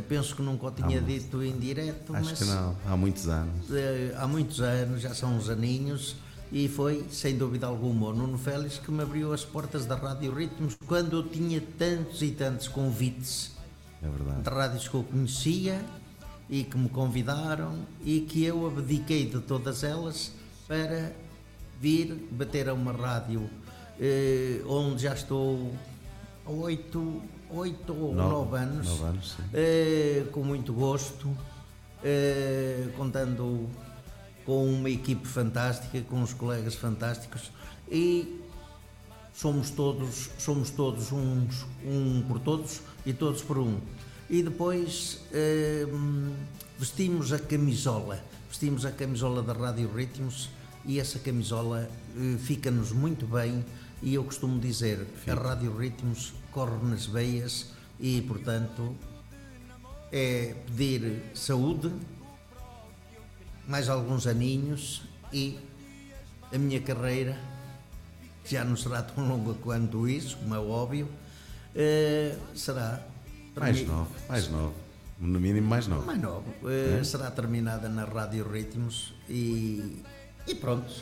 Speaker 6: penso que nunca o tinha
Speaker 3: Ah,
Speaker 6: dito em direto
Speaker 3: Acho
Speaker 6: mas
Speaker 3: que não, há muitos anos.
Speaker 6: eh, há muitos anos, já são uns aninhos, e foi, sem dúvida alguma, o Nuno Félix que me abriu as portas da Rádio Ritmos quando eu tinha tantos e tantos convites
Speaker 3: É verdade.
Speaker 6: de rádios que eu conhecia e que me convidaram e que eu abdiquei de todas elas para vir bater a uma rádio eh, onde já estou há oito, oito ou
Speaker 3: Nove-
Speaker 6: nove anos,
Speaker 3: nove anos,
Speaker 6: eh, com muito gosto, eh, contando com uma equipe fantástica, com uns colegas fantásticos e somos todos, somos todos uns, um por todos e todos por um. E depois eh, vestimos a camisola, vestimos a camisola da Rádio Ritmos e essa camisola eh, fica-nos muito bem e eu costumo dizer, a Rádio Ritmos corre nas veias e, portanto, é pedir saúde, mais alguns aninhos e a minha carreira, que já não será tão longa quanto isso, como é óbvio, eh, será
Speaker 3: Mais
Speaker 6: termi-
Speaker 3: novo, mais novo. No mínimo mais novo.
Speaker 6: mais novo. Eh, Será terminada na Rádio Ritmos e, e pronto.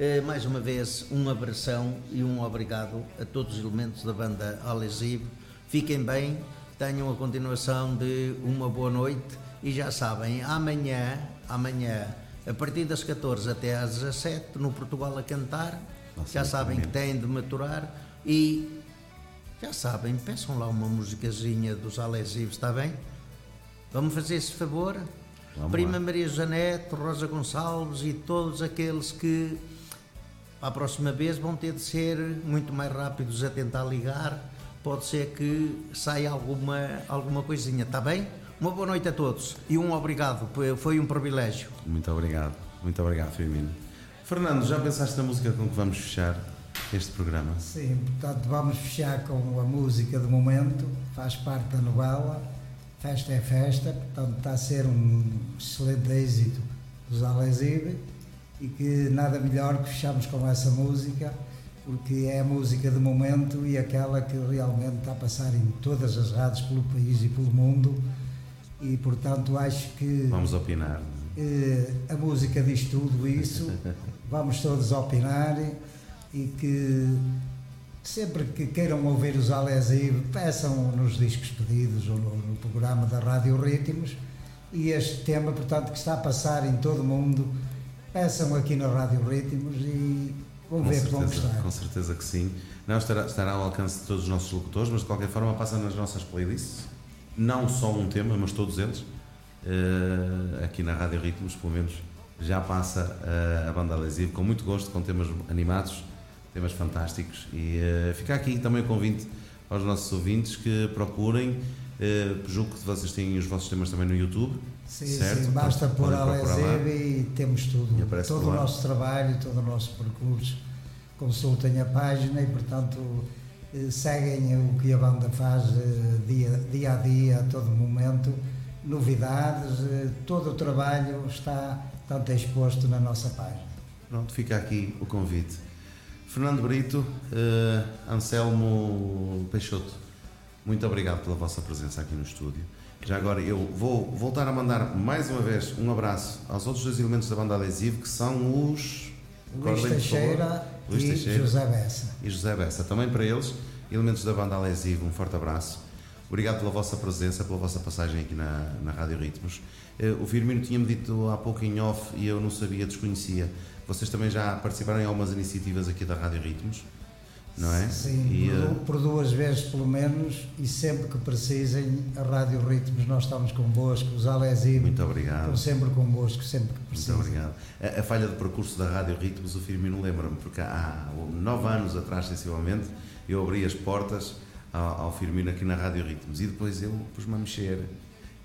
Speaker 6: Eh, mais uma vez, um abração e um obrigado a todos os elementos da banda Alesive. Fiquem bem, tenham a continuação de uma boa noite e já sabem, amanhã, amanhã, a partir das 14 até às 17, no Portugal a cantar,
Speaker 3: Nossa,
Speaker 6: já sabem que têm de maturar e já sabem, peçam lá uma musicazinha dos Alesivos, está bem? Vamos fazer esse favor?
Speaker 3: Vamos
Speaker 6: Prima
Speaker 3: lá.
Speaker 6: Maria Janete, Rosa Gonçalves e todos aqueles que para a próxima vez vão ter de ser muito mais rápidos a tentar ligar. Pode ser que saia alguma, alguma coisinha, está bem? Uma boa noite a todos e um obrigado, foi- um privilégio.
Speaker 3: Muito obrigado, muito obrigado, Firmino. Fernando, já pensaste na música com que vamos fechar este programa?
Speaker 4: Sim, portanto vamos fechar com a música do momento, faz parte da novela, Festa é Festa, portanto está a ser um excelente êxito dos Alesive e que nada melhor que fechamos com essa música, porque é a música do momento e aquela que realmente está a passar em todas as rádios pelo país e pelo mundo. E portanto acho que
Speaker 3: Vamos opinar.
Speaker 4: eh, a música diz tudo isso, *laughs* vamos todos opinar e que sempre que queiram ouvir os Alesive, peçam nos discos pedidos ou no, no programa da Rádio Ritmos. E este tema, portanto, que está a passar em todo o mundo, peçam aqui na Rádio Ritmos e vão
Speaker 3: Com
Speaker 4: ver que vão
Speaker 3: certeza,
Speaker 4: gostar.
Speaker 3: com certeza que sim. Não estará, estará ao alcance de todos os nossos locutores, mas de qualquer forma passa nas nossas playlists. Não só um tema, mas todos eles. Eh, aqui na Rádio Ritmos, pelo menos, já passa eh, a banda Lesivo com muito gosto, com temas animados, temas fantásticos. E eh, fica aqui também o convite aos nossos ouvintes que procurem. Eh, julgo que vocês têm os vossos temas também no YouTube.
Speaker 4: Sim,
Speaker 3: certo?
Speaker 4: sim, basta pôr
Speaker 3: lá.
Speaker 4: Alesive e temos
Speaker 3: E
Speaker 4: tudo,
Speaker 3: aparece
Speaker 4: todo o nosso trabalho, todo o nosso percurso. Consultem a página e, portanto, eh, seguem o que a banda faz eh, dia, dia a dia, a todo momento, novidades, todo o trabalho está tanto exposto na nossa página.
Speaker 3: Pronto, fica aqui o convite. Fernando Brito, eh, Anselmo Peixoto, muito obrigado pela vossa presença aqui no estúdio. Já agora eu vou voltar a mandar mais uma vez um abraço aos outros dois elementos da banda adesivo que são os
Speaker 4: Luís. Teixeira
Speaker 3: Luís
Speaker 4: e
Speaker 3: Teixeira
Speaker 4: José Bessa.
Speaker 3: e José Bessa. Também para eles, elementos da banda Alesivo, um forte abraço. Obrigado pela vossa presença, pela vossa passagem aqui na, na Rádio Ritmos. Eh, O Firmino tinha-me dito há pouco em off e eu não sabia, desconhecia. Vocês também já participaram em algumas iniciativas aqui da Rádio Ritmos, não é?
Speaker 4: Sim,
Speaker 3: E,
Speaker 4: por,
Speaker 3: eh,
Speaker 4: por duas vezes pelo menos e sempre que precisem, a Rádio Ritmos, nós estamos convosco, os Alesivo
Speaker 3: Muito obrigado.
Speaker 4: estão sempre convosco, sempre que
Speaker 3: Muito
Speaker 4: precisem.
Speaker 3: obrigado. A, a falha de percurso da Rádio Ritmos, o Firmino lembra-me, porque há nove anos atrás, sensivelmente, eu abri as portas ao, ao Firmino aqui na Rádio Ritmos e depois eu pus-me a mexer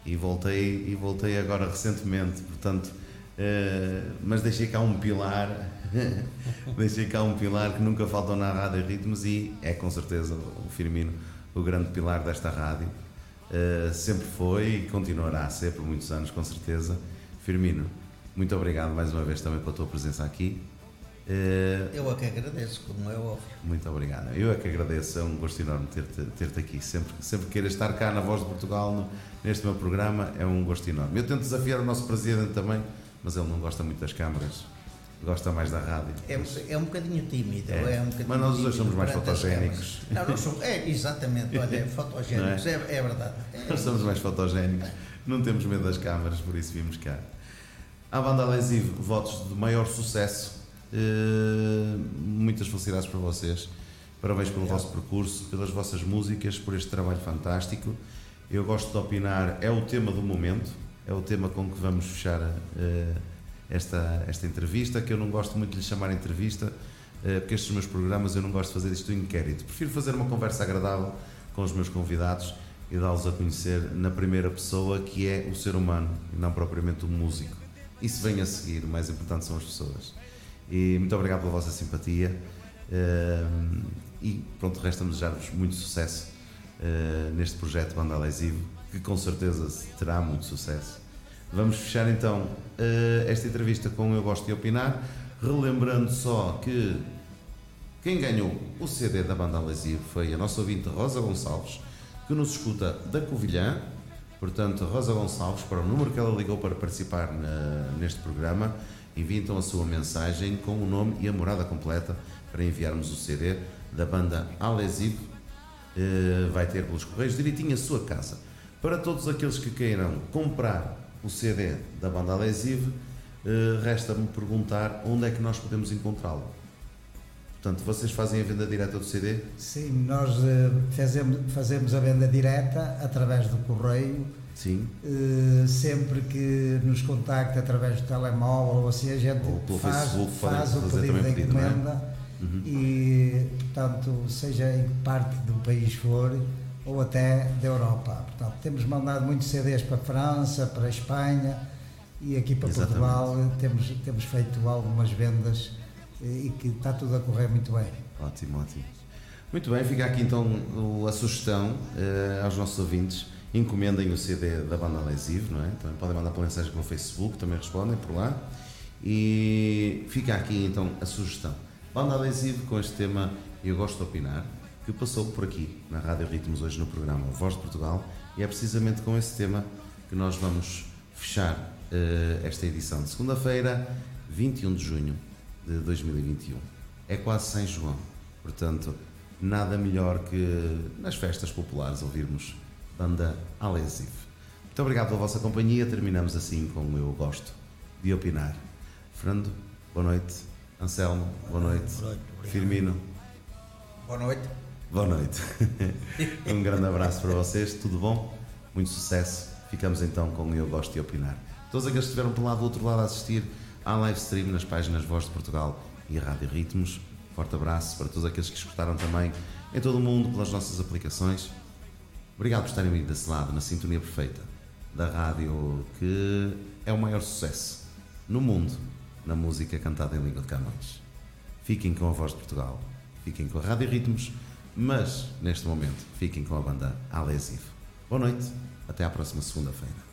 Speaker 3: e voltei, e voltei agora recentemente, portanto, eh, mas deixei cá um pilar, *laughs* deixei cá um pilar que nunca faltou na Rádio Ritmos e é com certeza o Firmino o grande pilar desta rádio. Uh, sempre foi e continuará a ser por muitos anos, com certeza. Firmino, muito obrigado mais uma vez também pela tua presença aqui. Uh,
Speaker 6: Eu é que agradeço, como é óbvio.
Speaker 3: muito obrigado. Eu é que agradeço, é um gosto enorme ter-te ter aqui. Sempre, sempre que queiras estar cá na Voz de Portugal, no- neste meu programa, é um gosto enorme. Eu tento desafiar o nosso presidente também, mas ele não gosta muito das câmaras, gosta mais da rádio.
Speaker 6: É, um- é um bocadinho tímido.
Speaker 3: É.
Speaker 6: É. um bocadinho
Speaker 3: Mas nós os dois somos mais fotogénicos.
Speaker 6: Não, nós somos, é, exatamente, olha, é *laughs* fotogénicos,
Speaker 3: Não
Speaker 6: é, é verdade. É,
Speaker 3: Nós somos mais fotogénicos, não temos medo das câmaras, por isso vimos cá. À banda Lesivo, votos de maior sucesso, eh, muitas felicidades para vocês, parabéns pelo vosso percurso, pelas vossas músicas, por este trabalho fantástico. Eu gosto de opinar, é o tema do momento, é o tema com que vamos fechar eh, esta, esta entrevista, que eu não gosto muito de lhe chamar entrevista, eh, porque estes meus programas eu não gosto de fazer isto em inquérito. Prefiro fazer uma conversa agradável com os meus convidados e dá-los a conhecer na primeira pessoa, que é o ser humano, e não propriamente o músico. Isso vem a seguir, o mais importante são as pessoas. E muito obrigado pela vossa simpatia. Uh, e pronto, resta-me desejar-vos muito sucesso uh, neste projeto Banda Lesivo, que com certeza terá muito sucesso. Vamos fechar então uh, esta entrevista com Eu Gosto de Opinar, relembrando só que quem ganhou o CD da Banda Lesivo foi a nossa ouvinte Rosa Gonçalves, que nos escuta da Covilhã. Portanto, Rosa Gonçalves, para o número que ela ligou para participar na, neste programa, envie então a sua mensagem com o nome e a morada completa para enviarmos o CD da banda Alesivo. Uh, vai ter pelos correios direitinho a sua casa. Para todos aqueles que queiram comprar o CD da banda Alesivo, uh, resta-me perguntar onde é que nós podemos encontrá-lo. Portanto, vocês fazem a venda direta do CD?
Speaker 4: Sim, nós uh, fazemos, fazemos a venda direta através do correio.
Speaker 3: Sim.
Speaker 4: Uh, sempre que nos contacta através do telemóvel ou assim, a gente faz, faz o pedido da é? encomenda é? uhum. e, portanto, seja em que parte do país for ou até da Europa. Portanto, temos mandado muitos CDs para a França, para a Espanha e aqui para Exatamente. Portugal temos, temos feito algumas vendas e que está tudo a correr muito bem.
Speaker 3: Ótimo, ótimo. Muito bem, fica aqui então a sugestão uh, aos nossos ouvintes. Encomendem o CD da banda Lesivo, não é? Também podem mandar por mensagem pelo Facebook, também respondem por lá. E fica aqui então a sugestão. Banda Lesivo com este tema Eu Gosto de Opinar, que passou por aqui na Rádio Ritmos hoje no programa Voz de Portugal, e é precisamente com esse tema que nós vamos fechar uh, esta edição de segunda-feira, 21 de junho de 2021. É quase São João, portanto, nada melhor que nas festas populares ouvirmos banda Alesive. Muito obrigado pela vossa companhia. Terminamos assim com o Eu Gosto de Opinar. Fernando, boa noite. Anselmo, boa noite. Boa noite Firmino.
Speaker 6: Boa noite.
Speaker 3: Boa noite. *laughs* um grande abraço para vocês, tudo bom? Muito sucesso. Ficamos então com o Eu Gosto de Opinar. Todos aqueles que estiveram pelo lado do outro lado a assistir, Há live stream nas páginas Voz de Portugal e Rádio Ritmos. Forte abraço para todos aqueles que escutaram também em todo o mundo pelas nossas aplicações. Obrigado por estarem aí desse lado, na sintonia perfeita da rádio que é o maior sucesso no mundo na música cantada em língua de Camões. Fiquem com a Voz de Portugal, fiquem com a Rádio Ritmos, mas neste momento fiquem com a banda Alesivo. Boa noite, até à próxima segunda-feira.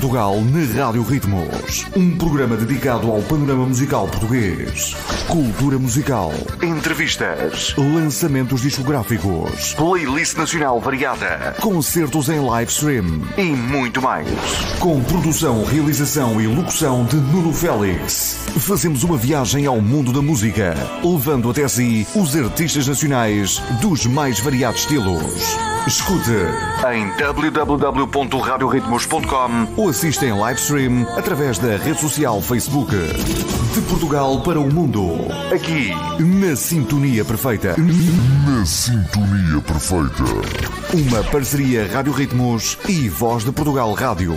Speaker 1: Portugal na Rádio Ritmos. Um programa dedicado ao panorama musical português. Cultura musical, entrevistas, lançamentos discográficos, playlist nacional variada, concertos em live stream e muito mais. Com produção, realização e locução de Nuno Félix. Fazemos uma viagem ao mundo da música, levando até si os artistas nacionais dos mais variados estilos. Escute em www.radioritmos.com ou assista em live stream através da rede social Facebook. De Portugal para o mundo. Aqui, na Sintonia Perfeita.
Speaker 2: Na Sintonia Perfeita.
Speaker 1: Uma parceria Rádio Ritmos e Voz de Portugal Rádio.